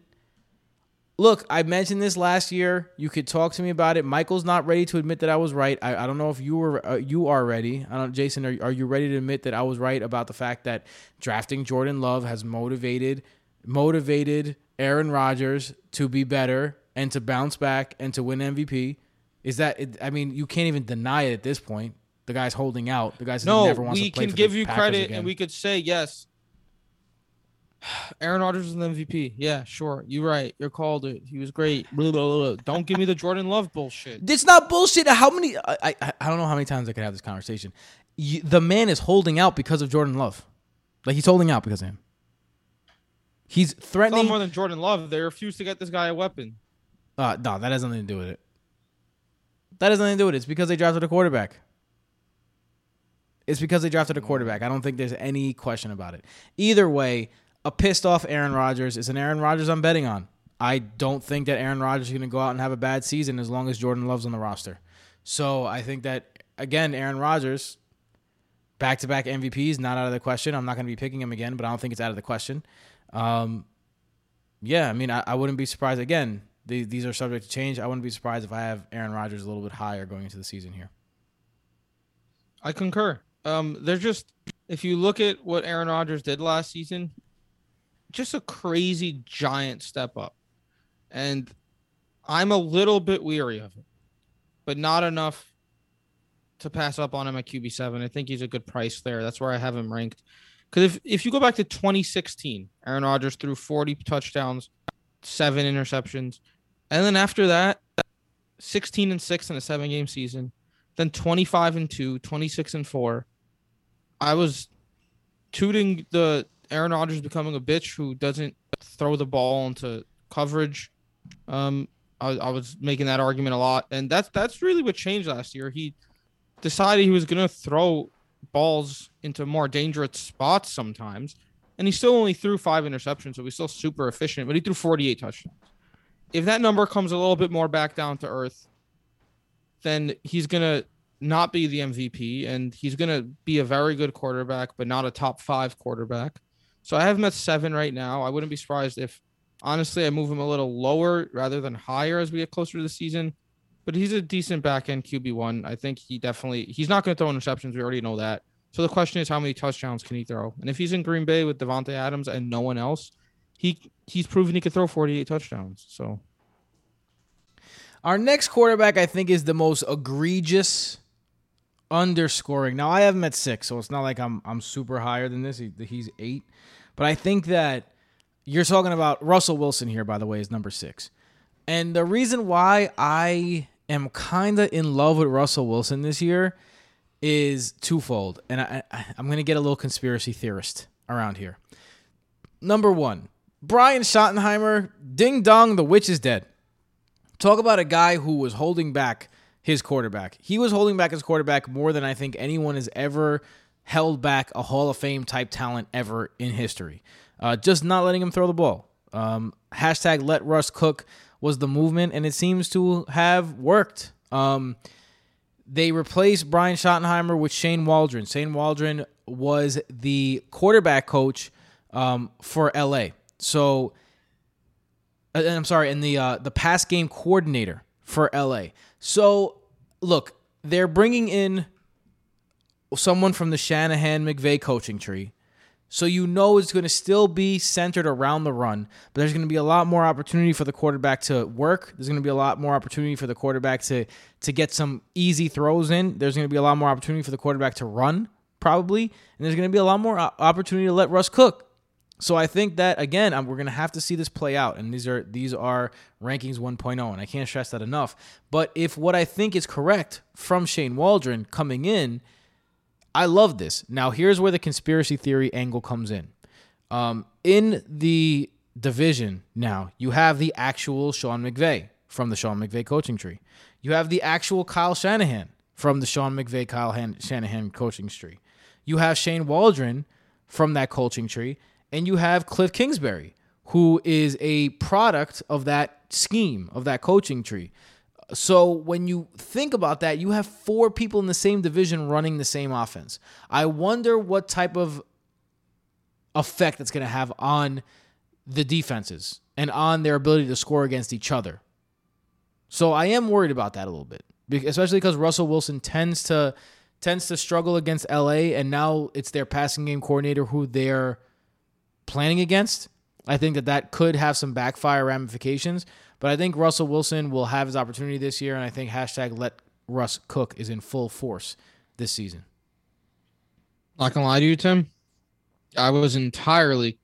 look, I mentioned this last year. You could talk to me about it. Michael's not ready to admit that I was right. I, I don't know if you were uh, you are ready. I don't, Jason. Are, are you ready to admit that I was right about the fact that drafting Jordan Love has motivated motivated Aaron Rodgers to be better and to bounce back and to win MVP? Is that? I mean, you can't even deny it at this point. The guy's holding out. The guy's no. never wants we to play can give you Packers credit, again. and we could say yes. Aaron Rodgers is an MVP. Yeah, sure. You're right. You're called it. He was great. Blah, blah, blah. Don't give me the Jordan Love bullshit. It's not bullshit. How many? I, I I don't know how many times I could have this conversation. You, the man is holding out because of Jordan Love. Like he's holding out because of him. He's threatening. more than Jordan Love. They refuse to get this guy a weapon. Uh, no, that has nothing to do with it. That has nothing to do with it. It's because they drafted a quarterback. It's because they drafted a quarterback. I don't think there's any question about it. Either way, a pissed off Aaron Rodgers is an Aaron Rodgers I'm betting on. I don't think that Aaron Rodgers is going to go out and have a bad season as long as Jordan Love's on the roster. So I think that again, Aaron Rodgers, back to back MVPs, not out of the question. I'm not going to be picking him again, but I don't think it's out of the question. Um, yeah, I mean, I, I wouldn't be surprised. Again, the, these are subject to change. I wouldn't be surprised if I have Aaron Rodgers a little bit higher going into the season here. I concur. Um, they're just if you look at what Aaron Rodgers did last season, just a crazy giant step up. And I'm a little bit weary of it, but not enough to pass up on him at QB7. I think he's a good price there. That's where I have him ranked. Because if, if you go back to 2016, Aaron Rodgers threw 40 touchdowns, seven interceptions. And then after that, 16 and 6 in a seven game season then 25 and 2, 26 and 4. I was tooting the Aaron Rodgers becoming a bitch who doesn't throw the ball into coverage. Um, I, I was making that argument a lot, and that's that's really what changed last year. He decided he was gonna throw balls into more dangerous spots sometimes, and he still only threw five interceptions, so he's still super efficient. But he threw 48 touchdowns. If that number comes a little bit more back down to earth, then he's gonna not be the MVP, and he's gonna be a very good quarterback, but not a top five quarterback. So I have him at seven right now. I wouldn't be surprised if, honestly, I move him a little lower rather than higher as we get closer to the season. But he's a decent back end QB one. I think he definitely he's not going to throw interceptions. We already know that. So the question is, how many touchdowns can he throw? And if he's in Green Bay with Davante Adams and no one else, he he's proven he could throw 48 touchdowns. So Our next quarterback, I think, is the most egregious underscoring. Now I have him at six, so it's not like I'm I'm super higher than this. He, he's eight, but I think that you're talking about Russell Wilson here. By the way, is number six, and the reason why I am kind of in love with Russell Wilson this year is twofold, and I, I I'm gonna get a little conspiracy theorist around here. Number one, Brian Schottenheimer, ding dong, the witch is dead. Talk about a guy who was holding back his quarterback. He was holding back his quarterback more than I think anyone has ever held back a Hall of Fame type talent ever in history. Uh, just not letting him throw the ball. Um, hashtag let Russ cook was the movement, and it seems to have worked. Um, they replaced Brian Schottenheimer with Shane Waldron. Shane Waldron was the quarterback coach um, for LA. So, uh, I'm sorry, and the uh, the pass game coordinator for LA. So, look, they're bringing in someone from the Shanahan McVay coaching tree. So you know it's going to still be centered around the run, but there's going to be a lot more opportunity for the quarterback to work. There's going to be a lot more opportunity for the quarterback to to get some easy throws in. There's going to be a lot more opportunity for the quarterback to run, probably, and there's going to be a lot more uh, opportunity to let Russ cook. So I think that again, we're going to have to see this play out, and these are these are rankings 1.0, and I can't stress that enough. But if what I think is correct from Shane Waldron coming in, I love this. Now here's where the conspiracy theory angle comes in. Um, in the division now, you have the actual Sean McVay from the Sean McVay coaching tree. You have the actual Kyle Shanahan from the Sean McVay Kyle Han- Shanahan coaching tree. You have Shane Waldron from that coaching tree and you have Cliff Kingsbury, who is a product of that scheme, of that coaching tree. So when you think about that, you have four people in the same division running the same offense. I wonder what type of effect that's going to have on the defenses and on their ability to score against each other. So I am worried about that a little bit, especially because Russell Wilson tends to tends to struggle against LA, and now it's their passing game coordinator who they're planning against. I think that that could have some backfire ramifications, but I think Russell Wilson will have his opportunity this year, and I think hashtag let Russ cook is in full force this season. Not gonna lie to you, Tim. I was entirely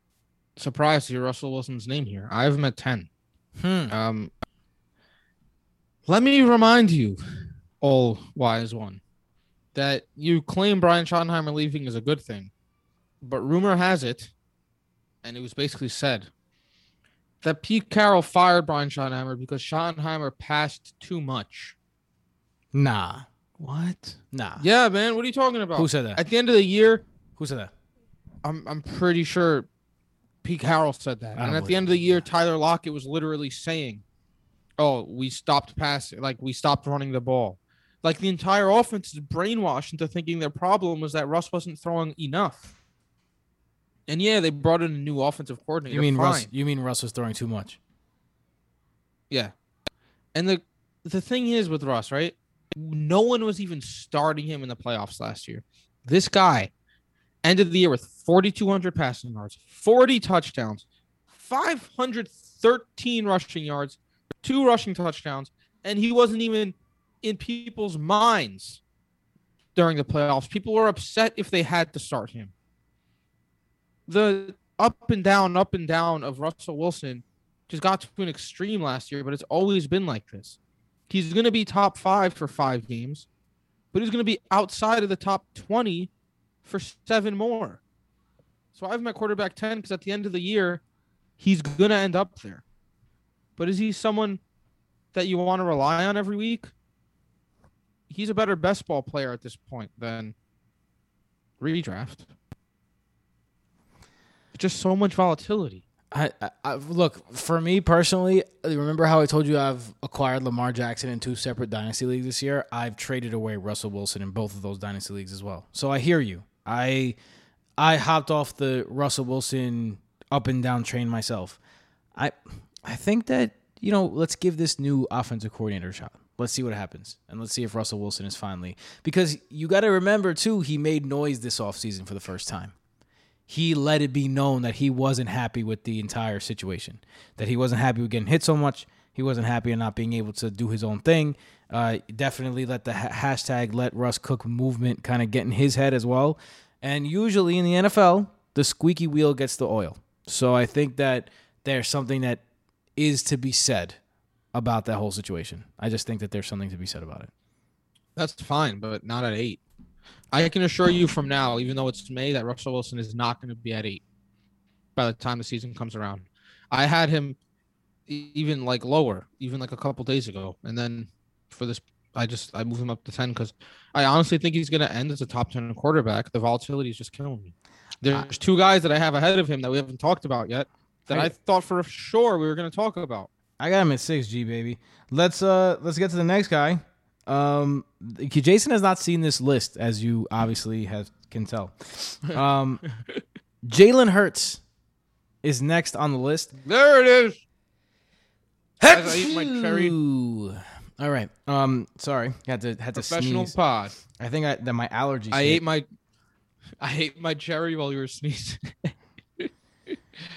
surprised to hear Russell Wilson's name here. I have him at ten. Hmm. Um, let me remind you, all wise one, that you claim Brian Schottenheimer leaving is a good thing, but rumor has it, and it was basically said that Pete Carroll fired Brian Schottenheimer because Schottenheimer passed too much. Nah, What? nah. Yeah, man. What are you talking about? Who said that? At the end of the year, Who said that? I'm I'm pretty sure Pete Carroll said that. And at the end of the year, Tyler Lockett was literally saying, "Oh, we stopped passing, like we stopped running the ball." Like the entire offense is brainwashed into thinking their problem was that Russ wasn't throwing enough. And yeah, they brought in a new offensive coordinator. You mean fine. Russ? You mean Russ was throwing too much? Yeah. And the the thing is with Russ, right? No one was even starting him in the playoffs last year. This guy ended the year with 4,200 passing yards, 40 touchdowns, 513 rushing yards, two rushing touchdowns, and he wasn't even in people's minds during the playoffs. People were upset if they had to start him. The up and down, up and down of Russell Wilson just got to an extreme last year, but it's always been like this. He's going to be top five for five games, but he's going to be outside of the top 20 for seven more. So I have my quarterback 10 because at the end of the year, he's going to end up there. But is he someone that you want to rely on every week? He's a better best ball player at this point than redraft. Just so much volatility. I, I, I look for me personally. Uh, remember how I told you I've acquired Lamar Jackson in two separate dynasty leagues this year? I've traded away Russell Wilson in both of those dynasty leagues as well. So I hear you. I I hopped off the Russell Wilson up and down train myself. I I think that you know let's give this new offensive coordinator a shot. Let's see what happens, and let's see if Russell Wilson is finally because you got to remember too. He made noise this offseason for the first time he let it be known that he wasn't happy with the entire situation. That he wasn't happy with getting hit so much. He wasn't happy in not being able to do his own thing. Uh, definitely let the ha- hashtag let Russ cook movement kind of get in his head as well. And usually in the NFL, the squeaky wheel gets the oil. So I think that there's something that is to be said about that whole situation. I just think that there's something to be said about it. That's fine, but not at eight. I can assure you from now, even though it's May, that Russell Wilson is not going to be at eight by the time the season comes around. I had him even like lower, even like a couple days ago, and then for this, I just I moved him up to ten because I honestly think he's going to end as a top ten quarterback. The volatility is just killing me. There's two guys that I have ahead of him that we haven't talked about yet that I I- thought for sure we were going to talk about. I got him at six G baby. Let's uh let's get to the next guy. Um, Jason has not seen this list, as you obviously have can tell. Um, Jalen Hurts is next on the list. There it is. As I eat my cherry. All right. Um, sorry, had to had to Professional sneeze. pod. I think I, that my allergies. I hit. ate my I ate my cherry while you were sneezing.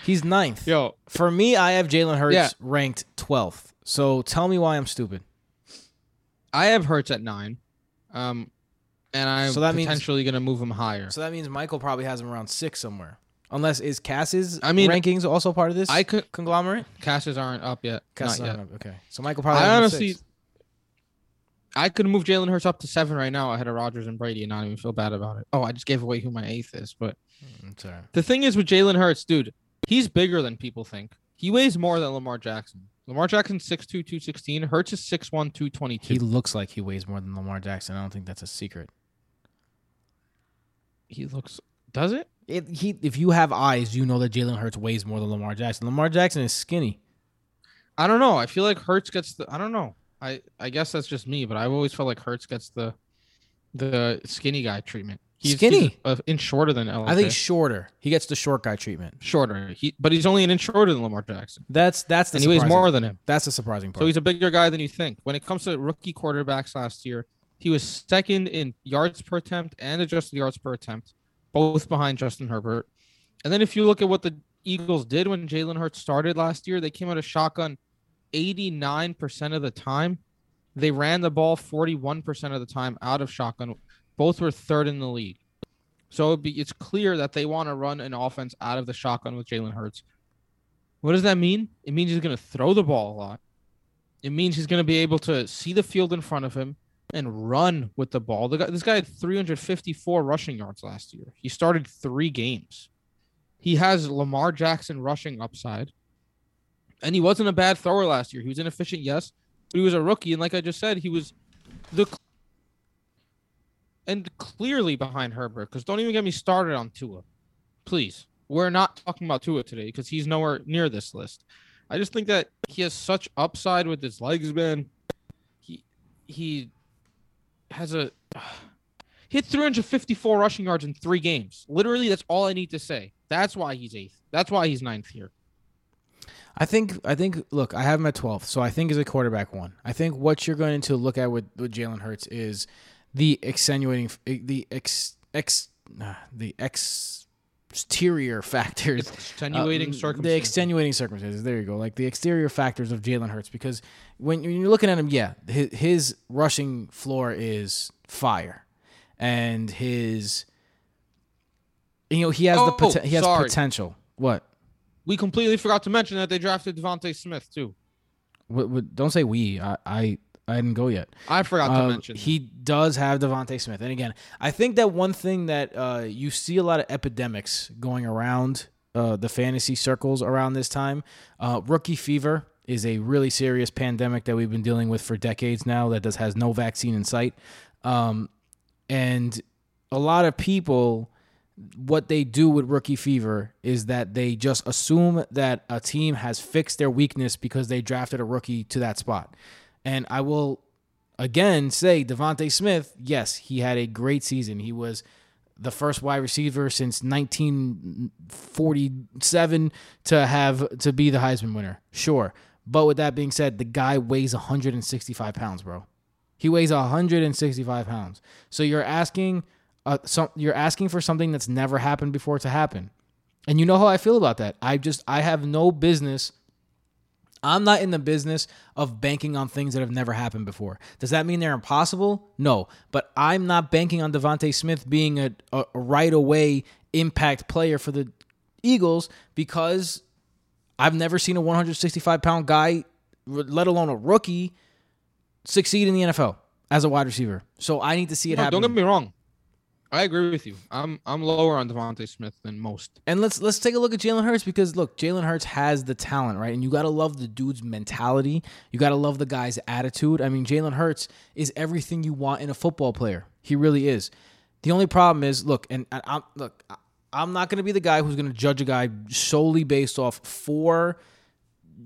He's ninth. Yo, For me, I have Jalen Hurts Yeah. ranked twelfth. So tell me why I'm stupid. I have Hurts at nine. Um and I'm So that potentially gonna move him higher. So that means Michael probably has him around six somewhere. Unless is Cass's I mean, rankings also part of this I could conglomerate? Casses aren't up yet. Cass Not yet. up. Okay. So Michael probably I honestly six. I could move Jalen Hurts up to seven right now ahead of Rodgers and Brady and not even feel bad about it. Oh, I just gave away who my eighth is. But Mm, sorry. the thing is with Jalen Hurts, dude, he's bigger than people think. He weighs more than Lamar Jackson. Lamar Jackson's 6'2", 216. Hurts is 6'1", 222. He looks like he weighs more than Lamar Jackson. I don't think that's a secret. he looks does it? It, he, if you have eyes, you know that Jalen Hurts weighs more than Lamar Jackson. Lamar Jackson is skinny. I don't know. I feel like Hurts gets the. I don't know. I I guess that's just me, but I've always felt like Hurts gets the the skinny guy treatment. He's, Skinny. He's an inch shorter than LMK. I think shorter. He gets the short guy treatment. shorter. He, but he's only an inch shorter than Lamar Jackson, That's that's the and he weighs more than him. That's the surprising part. So he's a bigger guy than you think. When it comes to rookie quarterbacks last year, he was second in yards per attempt and adjusted yards per attempt, both behind Justin Herbert. And then if you look at what the Eagles did when Jalen Hurts started last year, they came out of shotgun 89% of the time. They ran the ball 41% of the time out of shotgun. Both were third in the league. So be, it's clear that they want to run an offense out of the shotgun with Jalen Hurts. What does that mean? It means he's going to throw the ball a lot. It means he's going to be able to see the field in front of him and run with the ball. The guy, this guy had 354 rushing yards last year. He started three games. He has Lamar Jackson rushing upside. And he wasn't a bad thrower last year. He was inefficient, yes, but he was a rookie. And like I just said, he was the and clearly behind Herbert. Because don't even get me started on Tua, please. We're not talking about Tua today because he's nowhere near this list. I just think that he has such upside with his legs, man. He he has a had 354 rushing yards in three games. Literally, that's all I need to say. That's why he's eighth. That's why he's ninth here. I think I think look, I have him at 12th, so I think is a quarterback one. I think what you're going to look at with, with Jalen Hurts is the extenuating the ex ex the exterior factors Extenuating uh, circumstances. The extenuating circumstances. There you go. Like the exterior factors of Jalen Hurts, because when you're looking at him, yeah, his, his rushing floor is fire, and his, you know, he has the Oh, poten- he has sorry. potential. What? we completely forgot to mention that they drafted DeVonta Smith too. What, what? Don't say we. I, I I didn't go yet. I forgot to Um, mention. he does have DeVonta Smith, and again, I think that one thing that uh, you see a lot of epidemics going around uh, the fantasy circles around this time. Uh, rookie fever is a really serious pandemic that we've been dealing with for decades now. That does has no vaccine in sight, um, and a lot of people what they do with rookie fever is that they just assume that a team has fixed their weakness because they drafted a rookie to that spot. And I will again say DeVonta Smith, yes, he had a great season. He was the first wide receiver since 1947 to have to be the Heisman winner. Sure. But with that being said, the guy weighs 165 pounds, bro. He weighs 165 pounds. So you're asking uh, some, you're asking for something that's never happened before to happen. And you know how I feel about that. I just I have no business I'm not in the business of banking on things that have never happened before. Does that mean they're impossible? No, but I'm not banking on DeVonta Smith being a, a right away impact player for the Eagles because I've never seen a 165 pound guy, let alone a rookie, succeed in the NFL as a wide receiver. So I need to see it No, happen. don't get me wrong. I agree with you. I'm I'm lower on DeVonta Smith than most. And let's let's take a look at Jalen Hurts because look, Jalen Hurts has the talent, right? And you gotta love the dude's mentality. You gotta love the guy's attitude. I mean, Jalen Hurts is everything you want in a football player. He really is. The only problem is, look, and I- I'm look, I'm not gonna be the guy who's gonna judge a guy solely based off four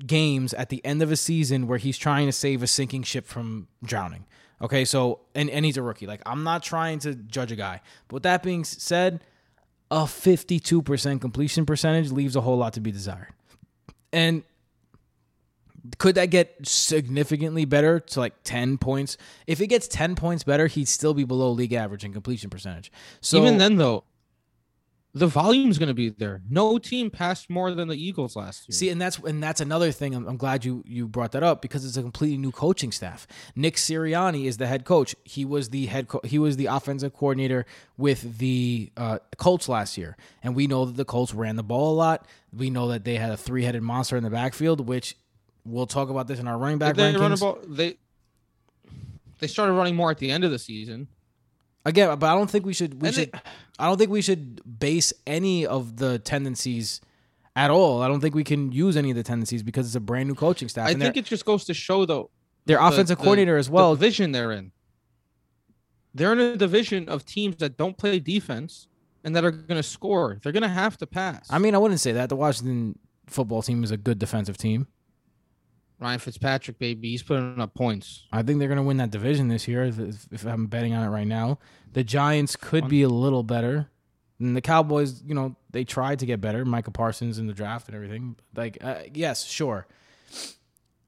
games at the end of a season where he's trying to save a sinking ship from drowning. Okay, so and and he's a rookie. Like I'm not trying to judge a guy. But with that being said, a 52% completion percentage leaves a whole lot to be desired. And could that get significantly better to like 10 points? If it gets 10 points better, he'd still be below league average in completion percentage. So Even then, though, the volume's going to be there. No team passed more than the Eagles last year. See, and that's and that's another thing. I'm, I'm glad you you brought that up because it's a completely new coaching staff. Nick Sirianni is the head coach. He was the head co- he was the offensive coordinator with the uh, Colts last year, and we know that the Colts ran the ball a lot. We know that they had a three headed monster in the backfield, which we'll talk about this in our running back Did they run rankings. about they they started running more at the end of the season. Again, but I don't think we should we And should I don't think we should base any of the tendencies at all. I don't think we can use any of the tendencies because it's a brand new coaching staff. I think it just goes to show though their the- offensive the- coordinator as well. the division they're in. They're in a division of teams that don't play defense and that are going to score. They're going to have to pass. I mean, I wouldn't say that. The Washington football team is a good defensive team. Ryan Fitzpatrick, baby, he's putting up points. I think they're going to win that division this year. If, if I'm betting on it right now, the Giants could be a little better. And the Cowboys, you know, they tried to get better. Micah Parsons in the draft and everything. Like, uh, yes, sure.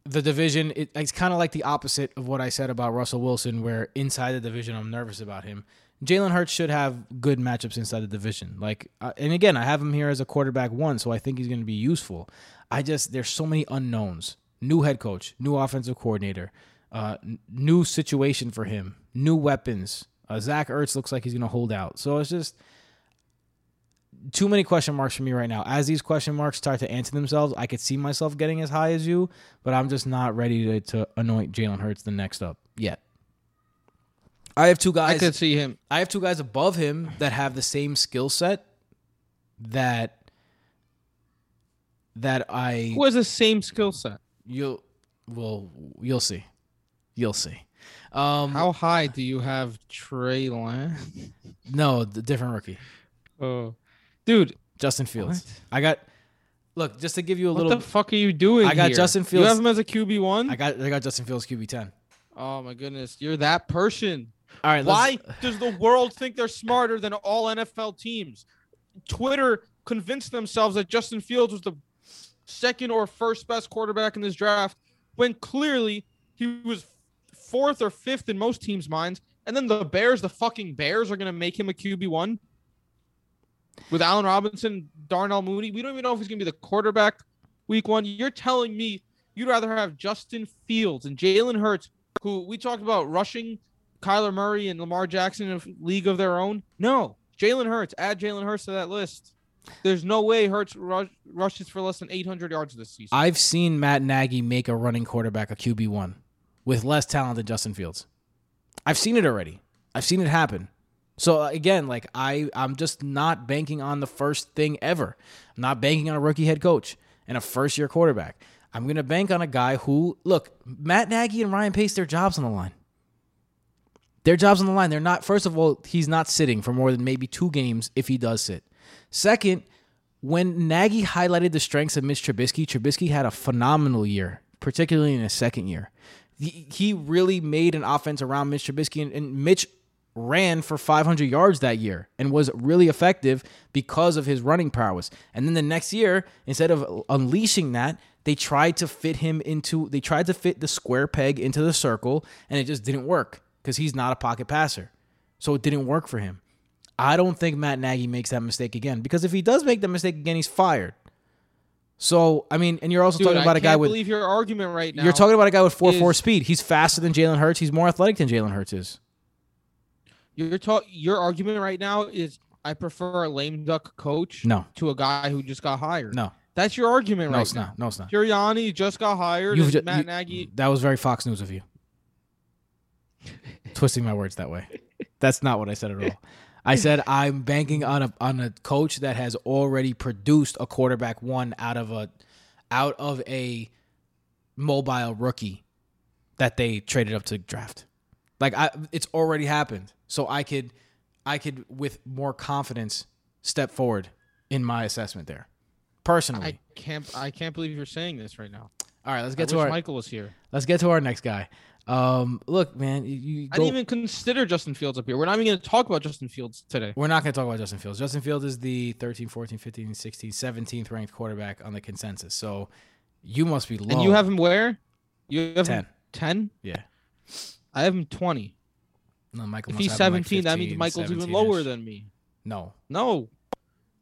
The division, it, it's kind of like the opposite of what I said about Russell Wilson, where inside the division, I'm nervous about him. Jalen Hurts should have good matchups inside the division. Like, uh, and again, I have him here as a quarterback one, so I think he's going to be useful. I just there's so many unknowns. New head coach, new offensive coordinator, uh, n- new situation for him, new weapons. Uh, Zach Ertz looks like he's going to hold out. So it's just too many question marks for me right now. As these question marks start to answer themselves, I could see myself getting as high as you, but I'm just not ready to, to anoint Jalen Hurts the next up yet. I have two guys. I could see him. I have two guys above him that have the same skill set that that I Who has the same skill set? You'll well you'll see. You'll see. Um How high do you have Trey Lance? no, the different rookie. Oh, dude, Justin Fields. What? I got Look, just to give you a what little What the fuck are you doing? I got here? Justin Fields. You have him as a QB one. I got I got Justin Fields QB 10. Oh my goodness, you're that person. All right, Why does the world think they're smarter than all NFL teams? Twitter convinced themselves that Justin Fields was the second or first best quarterback in this draft when clearly he was fourth or fifth in most teams' minds. And then the Bears, the fucking Bears, are going to make him a QB1 with Allen Robinson, Darnell Mooney. We don't even know if he's going to be the quarterback week one. You're telling me you'd rather have Justin Fields and Jalen Hurts, who we talked about rushing Kyler Murray and Lamar Jackson in a league of their own? No. Jalen Hurts. Add Jalen Hurts to that list. There's no way Hurts rush, rushes for less than 800 yards this season. I've seen Matt Nagy make a running quarterback a QB one with less talent than Justin Fields. I've seen it already. I've seen it happen. So uh, again, like I, I'm just not banking on the first thing ever. I'm not banking on a rookie head coach and a first year quarterback. I'm gonna bank on a guy who look, Matt Nagy and Ryan Pace, their jobs on the line. Their jobs on the line. They're not. First of all, he's not sitting for more than maybe two games if he does sit. Second, when Nagy highlighted the strengths of Mitch Trubisky, Trubisky had a phenomenal year, particularly in his second year. He, really made an offense around Mitch Trubisky, and, and Mitch ran for 500 yards that year and was really effective because of his running prowess. And then the next year, instead of unleashing that, they tried to fit him into, they tried to fit the square peg into the circle, and it just didn't work because he's not a pocket passer. So it didn't work for him. I don't think Matt Nagy makes that mistake again because if he does make that mistake again, he's fired. So I mean, and you're also Dude, talking about I a guy with believe your argument right now. you're talking about a guy with four four speed. He's faster than Jalen Hurts. He's more athletic than Jalen Hurts is. You're talk. Your argument right now is I prefer a lame duck coach No, to a guy who just got hired. no, That's your argument no, right it's now. not. No, it's not. Sirianni just got hired. You've and ju- Matt you- Nagy. That was very Fox News of you. Twisting my words that way. That's not what I said at all. I said I'm banking on a on a coach that has already produced a quarterback one out of a out of a mobile rookie that they traded up to draft. Like I it's already happened. So I could I could with more confidence step forward in my assessment there. Personally. I can't. I can't believe you're saying this right now. all right, let's I get to wish our Michael was here. let's get to our next guy. Um look, man, you, you I didn't even consider Justin Fields up here. We're not even going to talk about Justin Fields today. We're not going to talk about Justin Fields. Justin Fields is the 13, 14, 15, 16, 17th ranked quarterback on the consensus. So you must be low. And you have him where? You have 10. him ten. Yeah. I have him twenty. No, Michael If he's have him like seventeen, that means Michael's even 17-ish. lower than me. No. No,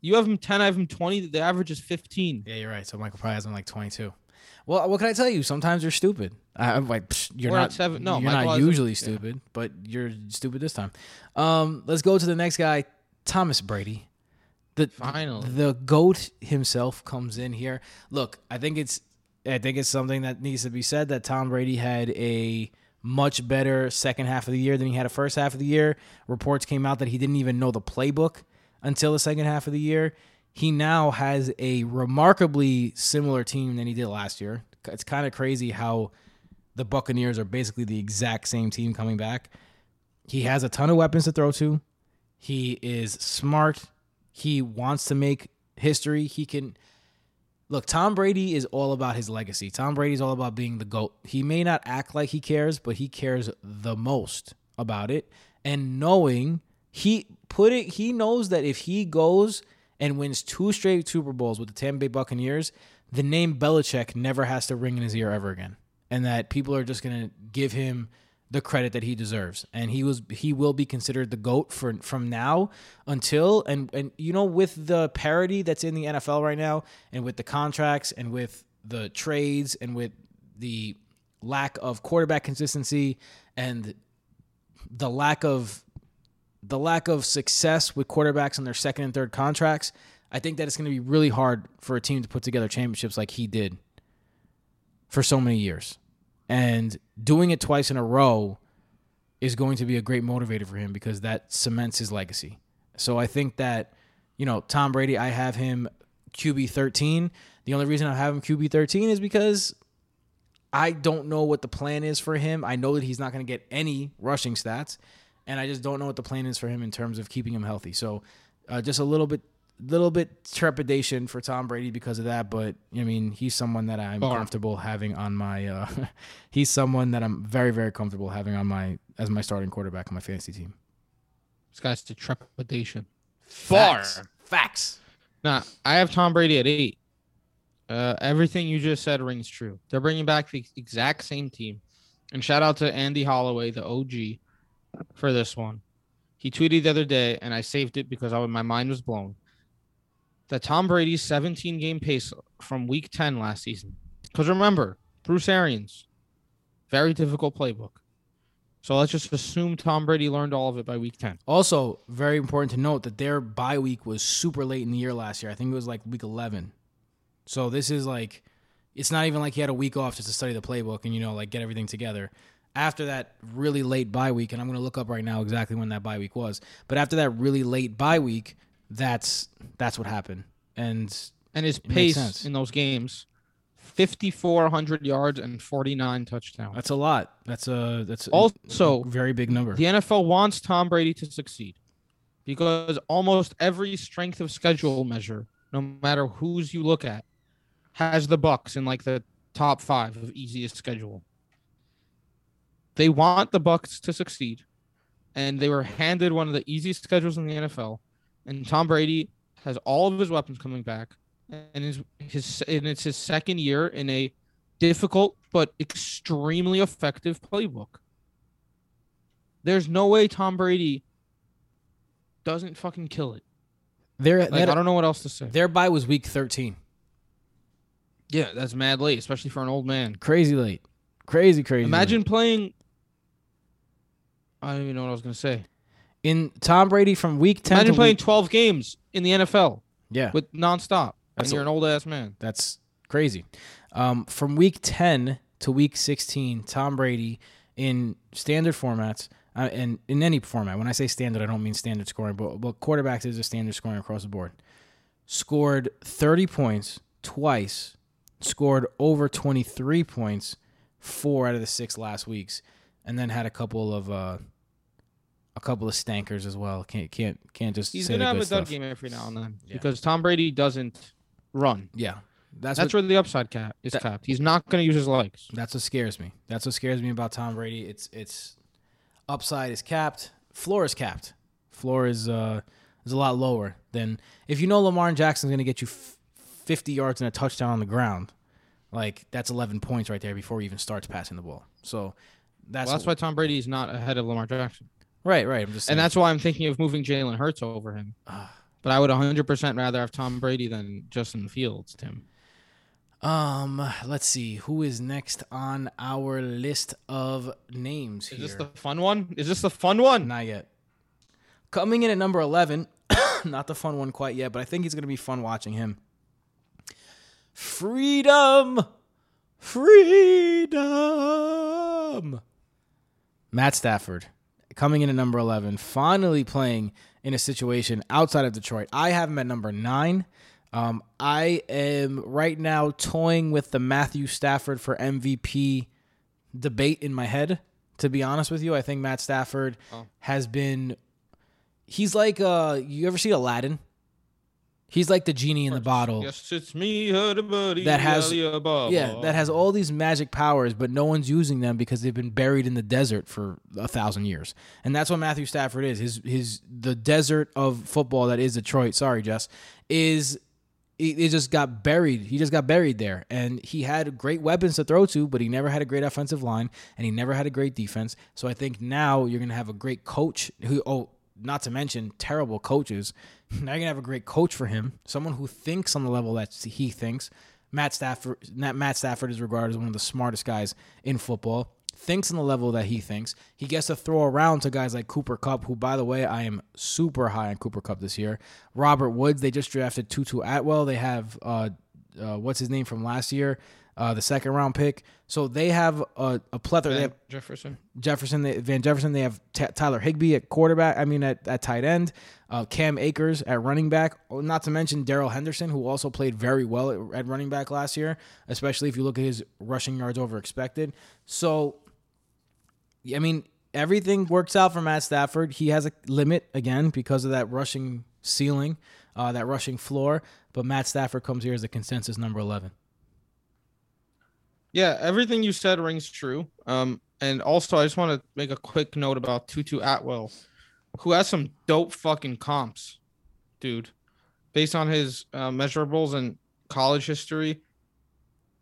you have him ten. I have him twenty. The average is fifteen. Yeah, you're right. So Michael probably has him like 22. Well, what can I tell you? Sometimes you're stupid. I, I'm like, psh, you're We're not seven- no, you're Michael not usually yeah. stupid, but you're stupid this time. Um, let's go to the next guy, Thomas Brady. The Finally. the goat himself comes in here. Look, I think it's I think it's something that needs to be said that Tom Brady had a much better second half of the year than he had a first half of the year. Reports came out that he didn't even know the playbook until the second half of the year. He now has a remarkably similar team than he did last year. It's kind of crazy how the Buccaneers are basically the exact same team coming back. He has a ton of weapons to throw to. He is smart. He wants to make history. He can look, Tom Brady is all about his legacy. Tom Brady's all about being the GOAT. He may not act like he cares, but he cares the most about it. And knowing he put it, he knows that if he goes and wins two straight Super Bowls with the Tampa Bay Buccaneers, the name Belichick never has to ring in his ear ever again. And that people are just going to give him the credit that he deserves. And he was he will be considered the GOAT for from now until and and you know with the parity that's in the NFL right now and with the contracts and with the trades and with the lack of quarterback consistency and the lack of the lack of success with quarterbacks on their second and third contracts, I think that it's going to be really hard for a team to put together championships like he did for so many years. And doing it twice in a row is going to be a great motivator for him because that cements his legacy. So I think that, you know, Tom Brady, I have him QB 13. The only reason I have him QB 13 is because I don't know what the plan is for him. I know that he's not going to get any rushing stats, and I just don't know what the plan is for him in terms of keeping him healthy. So, uh, just a little bit, little bit trepidation for Tom Brady because of that. But I mean, he's someone that I'm Bar. comfortable having on my. Uh, he's someone that I'm very, very comfortable having on my as my starting quarterback on my fantasy team. This guy's the trepidation. Facts. Facts. Nah, I have Tom Brady at eight. Uh, everything you just said rings true. They're bringing back the exact same team. And shout out to Andy Holloway, the OG, for this one. He tweeted the other day, and I saved it because I, my mind was blown. That Tom Brady's 17 game pace from week 10 last season. Because remember, Bruce Arians, very difficult playbook. So let's just assume Tom Brady learned all of it by week 10. Also, very important to note that their bye week was super late in the year last year. I think it was like week 11. So this is like, it's not even like he had a week off just to study the playbook and, you know, like get everything together. After that really late bye week, and I'm going to look up right now exactly when that bye week was, but after that really late bye week, that's that's what happened. And and his pace in those games 5400 yards and 49 touchdowns that's a lot. That's a that's Also, a very big number. the NFL wants Tom Brady to succeed because almost every strength of schedule measure no matter whose you look at has the Bucks in like the top 5 of easiest schedule they want the Bucks to succeed and they were handed one of the easiest schedules in the NFL and Tom Brady has all of his weapons coming back and his his and it's his second year in a difficult but extremely effective playbook. There's no way Tom Brady doesn't fucking kill it. Their Like I don't know what else to say. their bye was week 13. Yeah, that's mad late, especially for an old man. Crazy late. Crazy crazy. late. Imagine playing. I don't even know what I was gonna say. in Tom Brady from week 10 Imagine to playing week, 12 games in the NFL yeah. with nonstop, and you're a- an old ass man. That's crazy. Um, from week 10 to week 16, Tom Brady in standard formats, uh, and in any format, when I say standard, I don't mean standard scoring, but, but quarterbacks is a standard scoring across the board, scored 30 points twice, scored over 23 points four out of the six last weeks, and then had a couple of. Uh, a couple of stankers as well. Can't can't can't just He's say gonna the have good a dud stuff. game every now and then Yeah. because Tom Brady doesn't run. Yeah, that's That's, what, where the upside cap is That- capped. He's not gonna use his legs. That's what scares me. That's what scares me about Tom Brady. It's it's upside is capped, floor is capped. Floor is uh is a lot lower than if you know Lamar Jackson's going to get you f- 50 yards and a touchdown on the ground. Like that's 11 points right there before he even starts passing the ball. So that's Well, that's why Tom Brady is not ahead of Lamar Jackson, right, right. I'm just saying. and that's why I'm thinking of moving Jalen Hurts over him. Ah. But I would 100% rather have Tom Brady than Justin Fields, Tim. um let's see who is next on our list of names Is here. this the fun one? Is this the fun one? Not yet. Coming in at number 11, not the fun one quite yet, but I think it's going to be fun watching him. Freedom! Freedom! Matt Stafford coming in at number 11, finally playing in a situation outside of Detroit. I have him at number 9. Um, I am right now toying with the Matthew Stafford for MVP debate in my head. To be honest with you, I think Matt Stafford Oh. has been. He's like uh, you ever see Aladdin? He's like the genie in the bottle. Yes, it's me, buddy. That has- Yeah, that has all these magic powers, but no one's using them because they've been buried in the desert for a thousand years. And that's what Matthew Stafford is. His his the desert of football that is Detroit. Sorry, Jess, is it it just got buried. He just got buried there, and he had great weapons to throw to, but he never had a great offensive line, and he never had a great defense. So I think now you're gonna have a great coach who. Oh, not to mention terrible coaches. Now you're gonna have a great coach for him, someone who thinks on the level that he thinks. Matt Stafford, Matt Stafford is regarded as one of the smartest guys in football. Thinks on the level that he thinks. He gets to throw around to guys like Cooper Kupp, who, by the way, I am super high on Cooper Kupp this year. Robert Woods, they just drafted Tutu Atwell. They have uh, uh, what's his name from last year, uh, the second round pick. So they have a, a plethora. They have Jefferson. Jefferson, they, Van Jefferson. They have T- Tyler Higbee at quarterback. I mean, at, at tight end. Uh, Cam Akers at running back. Oh, Not to mention Darrell Henderson, who also played very well at, at running back last year, especially if you look at his rushing yards over expected. So, I mean, everything works out for Matt Stafford. He has a limit again because of that rushing ceiling, uh, that rushing floor. But Matt Stafford comes here as a consensus number eleven. Yeah, everything you said rings true. Um, and also I just want to make a quick note about Tutu Atwell, who has some dope fucking comps, dude. Based on his uh, measurables and college history,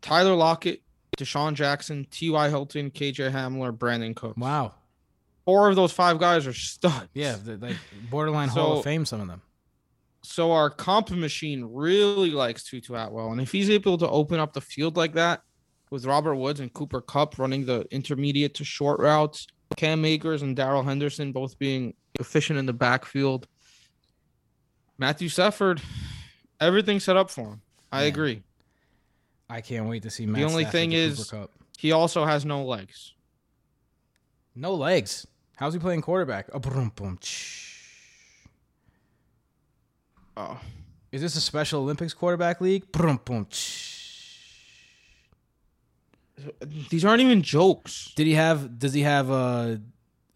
Tyler Lockett, DeSean Jackson, T.Y. Hilton, KJ Hamler, Brandin Cooks. Wow. Four of those five guys are studs. Yeah, like borderline Hall of Fame. Some of them. So our comp machine really likes Tutu Atwell, and if he's able to open up the field like that with Robert Woods and Cooper Kupp running the intermediate to short routes, Cam Akers and Darrell Henderson both being efficient in the backfield, Matthew Stafford, everything set up for him. I Yeah. agree. I can't wait to see. Matt the only Stafford thing is- He also has no legs. no legs. How's he playing quarterback? A brum, bum, tsh. Oh, Is this a Special Olympics quarterback league? Brum, bum, tsh. these aren't even jokes. Did he have? Does he have uh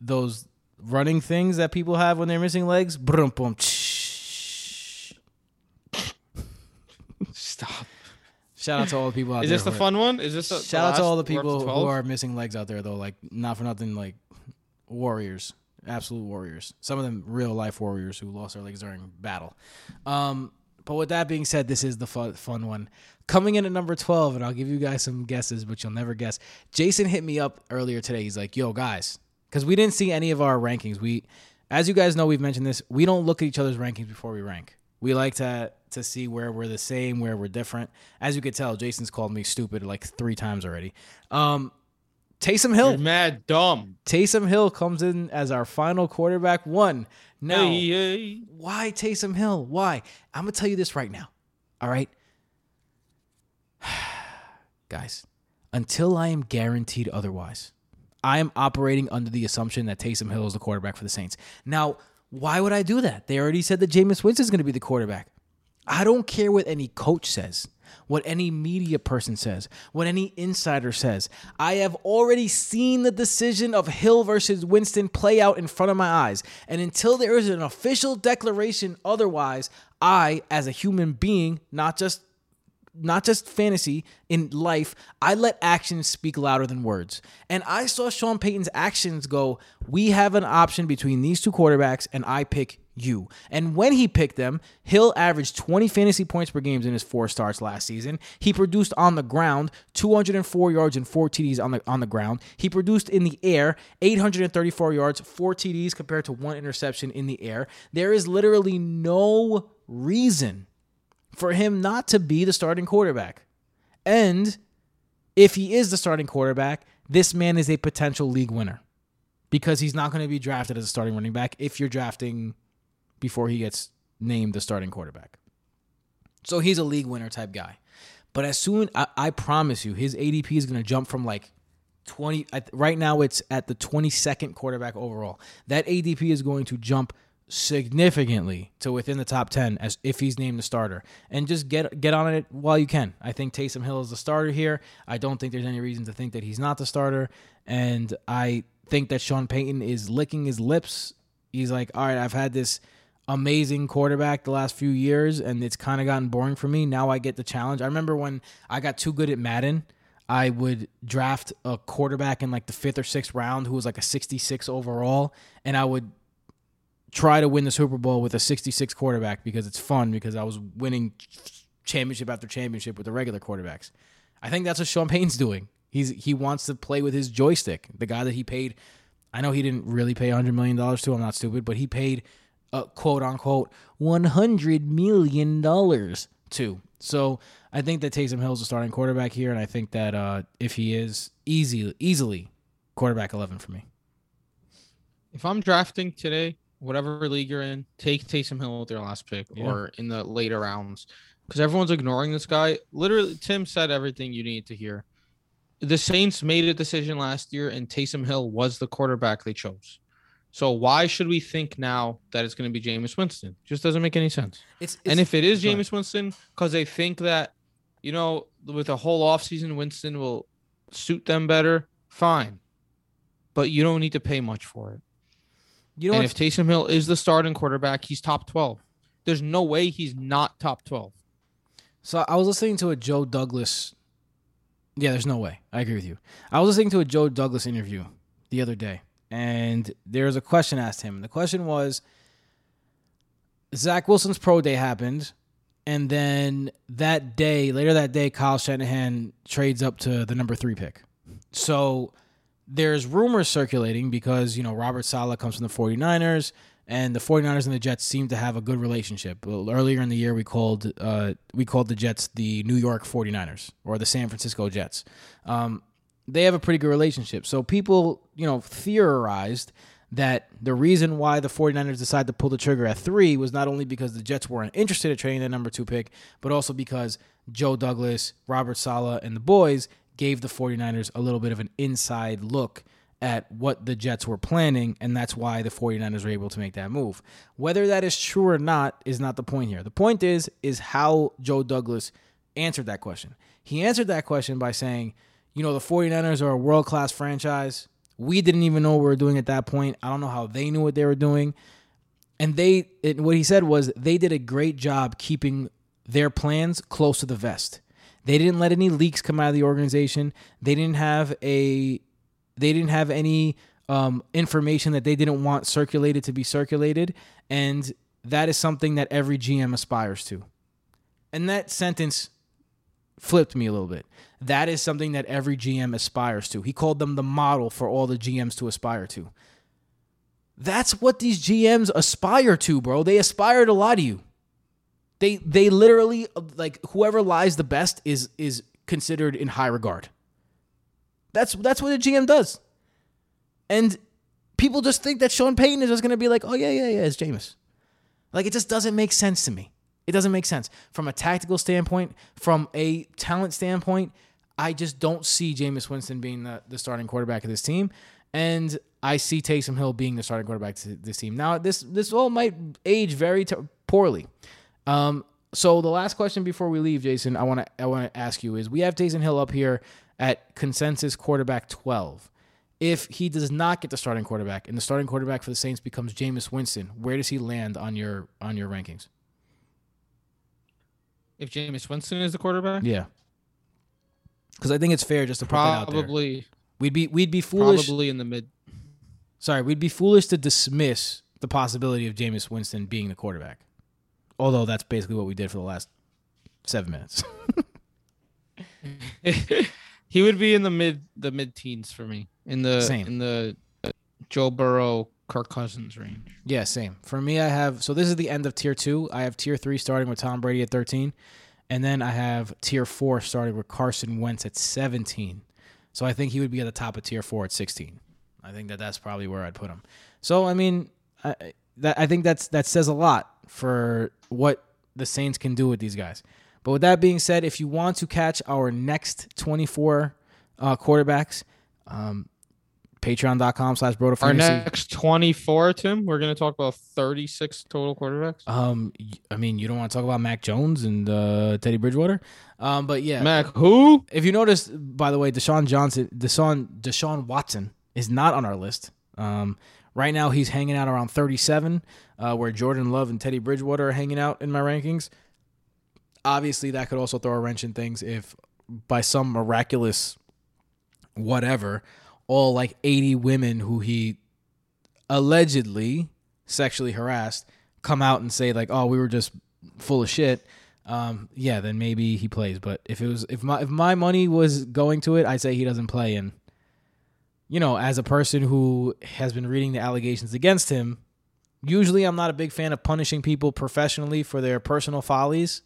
those running things that people have when they're missing legs? Brum, bum. Stop. Shout out to all the people out Is there. this the who are- fun one? Is this the, Shout out to all the last- we're up to people who are missing legs out there, though. Like, not for nothing, like warriors, absolute warriors. Some of them real life warriors who lost their legs during battle. Um, but with that being said, this is the fun, fun one. Coming in at number 12, and I'll give you guys some guesses, but you'll never guess. Jason hit me up earlier today. He's like, yo, guys, because we didn't see any of our rankings. We, as you guys know, we've mentioned this, we don't look at each other's rankings before we rank. We like to to see where we're the same, where we're different. As you could tell, Jason's called me stupid like three times already. Um, Taysom Hill. You're mad dumb. Taysom Hill comes in as our final quarterback one. Now, Hey, hey. why Taysom Hill? Why? I'm gonna tell you this right now. All right, guys. Until I am guaranteed otherwise, I am operating under the assumption that Taysom Hill is the quarterback for the Saints. Now, why would I do that? They already said that Jameis Winston is going to be the quarterback. I don't care what any coach says, what any media person says, what any insider says. I have already seen the decision of Hill versus Winston play out in front of my eyes. And until there is an official declaration otherwise, I, as a human being, not just not just fantasy in life, I let actions speak louder than words. And I saw Sean Payton's actions go, we have an option between these two quarterbacks, and I pick you. And when he picked them, Hill averaged 20 fantasy points per game in his four starts last season. He produced on the ground 204 yards and four TDs on the on the ground. He produced in the air 834 yards, four TDs compared to one interception in the air. There is literally no reason for him not to be the starting quarterback. And if he is the starting quarterback, this man is a potential league winner because he's not going to be drafted as a starting running back if you're drafting before he gets named the starting quarterback. So he's a league winner type guy. But as soon, I, I promise you, his ADP is going to jump from like 20. Right now, it's at the 22nd quarterback overall. That ADP is going to jump significantly to within the top 10 as if he's named the starter and just get get on it while you can. I think Taysom Hill is the starter here. I don't think there's any reason to think that he's not the starter and I think that Sean Payton is licking his lips. He's like, "All right, I've had this amazing quarterback the last few years, and it's kind of gotten boring for me. Now I get the challenge. I remember when I got too good at Madden, I would draft a quarterback in like the fifth or sixth round who was like a 66 overall, and I would try to win the Super Bowl with a 66 quarterback because it's fun because I was winning championship after championship with the regular quarterbacks. I think that's what Sean Payton's doing. He's he wants to play with his joystick. The guy that he paid, I know he didn't really pay 100 million dollars to. I'm not stupid, but he paid a quote unquote 100 million dollars to. So I think that Taysom Hill is a starting quarterback here, and I think that uh, if he is easy, easily quarterback 11 for me. If I'm drafting today, whatever league you're in, take Taysom Hill with your last pick Yeah. or in the later rounds because everyone's ignoring this guy. Literally, Tim said everything you need to hear. The Saints made a decision last year, and Taysom Hill was the quarterback they chose. So why should we think now that it's going to be Jameis Winston? Just doesn't make any sense. It's, and if it is go. Jameis Winston, because they think that, you know, with a whole offseason, Winston will suit them better, fine. But you don't need to pay much for it. You know and if Taysom Hill is the starting quarterback, he's top 12. There's no way he's not top 12. So I was listening to a Joe Douglas. Yeah, there's no way. I agree with you. I was listening to a Joe Douglas interview the other day, and there was a question asked him. The question was Zach Wilson's pro day happened, and then that day, later that day, Kyle Shanahan trades up to the number three pick. So there's rumors circulating because, you know, Robert Saleh comes from the 49ers and the 49ers and the Jets seem to have a good relationship. Earlier in the year we called uh, we called the Jets the New York 49ers or the San Francisco Jets. Um, they have a pretty good relationship. So people, you know, theorized that the reason why the 49ers decided to pull the trigger at 3 was not only because the Jets weren't interested in trading the number 2 pick, but also because Joe Douglas, Robert Saleh and the boys gave the 49ers a little bit of an inside look at what the Jets were planning, and that's why the 49ers were able to make that move. Whether that is true or not is not the point here. The point is is how Joe Douglas answered that question. He answered that question by saying, you know, the 49ers are a world-class franchise. We didn't even know what we were doing at that point. I don't know how they knew what they were doing. And they what he said was they did a great job keeping their plans close to the vest. They didn't let any leaks come out of the organization. They didn't have a they didn't have any um, information that they didn't want circulated to be circulated, and that is something that every GM aspires to. And that sentence flipped me a little bit. That is something that every GM aspires to. He called them the model for all the GMs to aspire to. That's what these GMs aspire to, bro. They aspire to lie to you. They they literally like whoever lies the best is is considered in high regard. That's that's what a GM does. And people just think that Sean Payton is just gonna be like, oh yeah, yeah, yeah, it's Jameis. Like it just doesn't make sense to me. It doesn't make sense. From a tactical standpoint, from a talent standpoint, I just don't see Jameis Winston being the, the starting quarterback of this team. And I see Taysom Hill being the starting quarterback to this team. Now, this this all might age very t- poorly. Um, so the last question before we leave, Jason, I want to I want to ask you is: We have Jason Hill up here at consensus quarterback twelve. If he does not get the starting quarterback and the starting quarterback for the Saints becomes Jameis Winston, where does he land on your on your rankings? If Jameis Winston is the quarterback, Yeah, because I think it's fair just to put that out there. probably We'd be we'd be foolish. probably in the mid. Sorry, we'd be foolish to dismiss the possibility of Jameis Winston being the quarterback. Although that's basically what we did for the last seven minutes. he would be in the mid the mid teens for me in the Same. in the uh, Joe Burrow Kirk Cousins range. yeah, same. For me, I have so this is the end of tier two. I have tier three starting with Tom Brady at thirteen, and then I have tier four starting with Carson Wentz at seventeen. So I think he would be at the top of tier four at sixteen. I think that that's probably where I'd put him. So I mean, I, that I think that's that says a lot for what the Saints can do with these guys. But with that being said, if you want to catch our next 24 uh, quarterbacks, um, patreon.com slash broto Our next twenty four, Tim. We're gonna talk about thirty six total quarterbacks. Um, I mean, you don't want to talk about Mac Jones and uh, Teddy Bridgewater, um, but yeah. Mac, who? If you notice, by the way, Deshaun Johnson, Deshaun Deshaun Watson is not on our list. Um, Right now, he's hanging out around 37, uh, where Jordan Love and Teddy Bridgewater are hanging out in my rankings. Obviously, that could also throw a wrench in things if by some miraculous whatever, all like 80 women who he allegedly sexually harassed come out and say like, "Oh, we were just full of shit." Um, yeah, then maybe he plays. But if it was if my if my money was going to it, I'd say he doesn't play. And you know, as a person who has been reading the allegations against him, usually I'm not a big fan of punishing people professionally for their personal follies.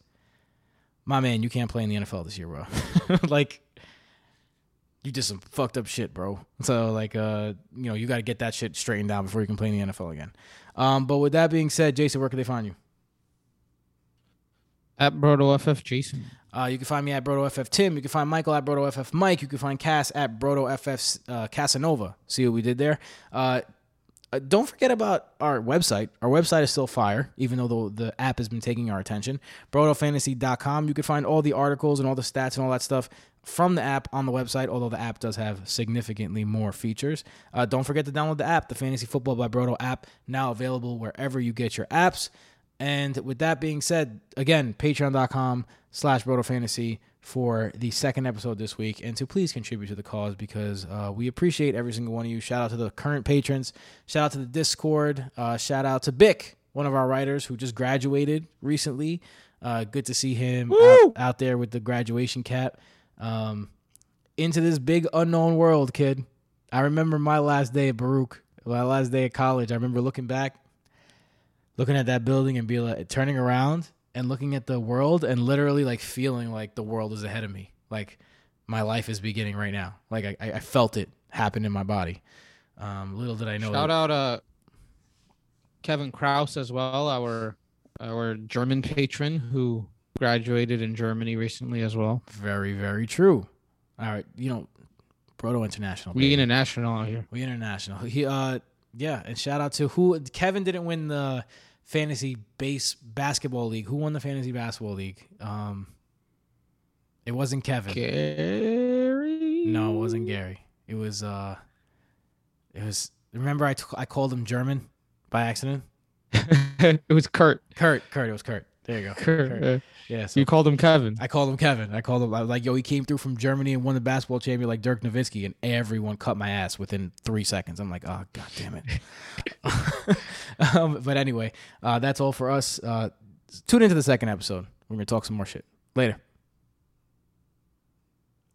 My man, you can't play in the NFL this year, bro. like you did some fucked up shit, bro. So like uh, you know, you got to get that shit straightened down before you can play in the NFL again. Um, but with that being said, Jason, where can they find you? At BrotoFF Jason. Uh, you can find me at BrotoFF Tim. You can find Michael at BrotoFF Mike. You can find Cass at BrotoFF uh, Casanova. See what we did there? Uh, uh, don't forget about our website. Our website is still fire, even though the, the app has been taking our attention. BrotoFantasy.com. You can find all the articles and all the stats and all that stuff from the app on the website, although the app does have significantly more features. Uh, don't forget to download the app, the Fantasy Football by Broto app, now available wherever you get your apps. And with that being said, again, patreon.com slash brotofantasy for the second episode this week and to please contribute to the cause because uh, we appreciate every single one of you. Shout out to the current patrons. Shout out to the Discord. Uh, shout out to Bick, one of our writers who just graduated recently. Uh, good to see him out, out, there with the graduation cap. Um, into this big unknown world, kid. I remember my last day at Baruch, my last day at college. I remember looking back looking at that building and be like turning around and looking at the world and literally like feeling like the world is ahead of me. Like my life is beginning right now. Like I, I felt it happen in my body. Um, little did I know. Shout that- out uh, Kevin Kraus as well, our our German patron who graduated in Germany recently as well. Very, very true. All right, you know, Broto International. We international out here. We international. He uh yeah, and shout out to who Kevin didn't win the fantasy base basketball league. Who won the fantasy basketball league? Um, it wasn't Kevin. Gary. No, it wasn't Gary. It was uh, it was. Remember, I, t- I called him German by accident. it was Kurt. Kurt. Kurt. It was Kurt. There you go. Kurt. Yeah. So you called him Kevin. I called him Kevin. I called him. I was like, yo, he came through from Germany and won the basketball champion like Dirk Nowitzki, and everyone cut my ass within three seconds. I'm like, oh god damn it. um, but anyway, uh, that's all for us. Uh, tune into the second episode. We're gonna talk some more shit later.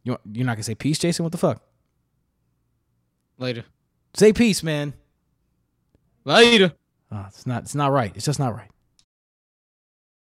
You you're not gonna say peace, Jason? What the fuck? Later. Say peace, man. Later. Oh, it's not. It's not right. It's just not right.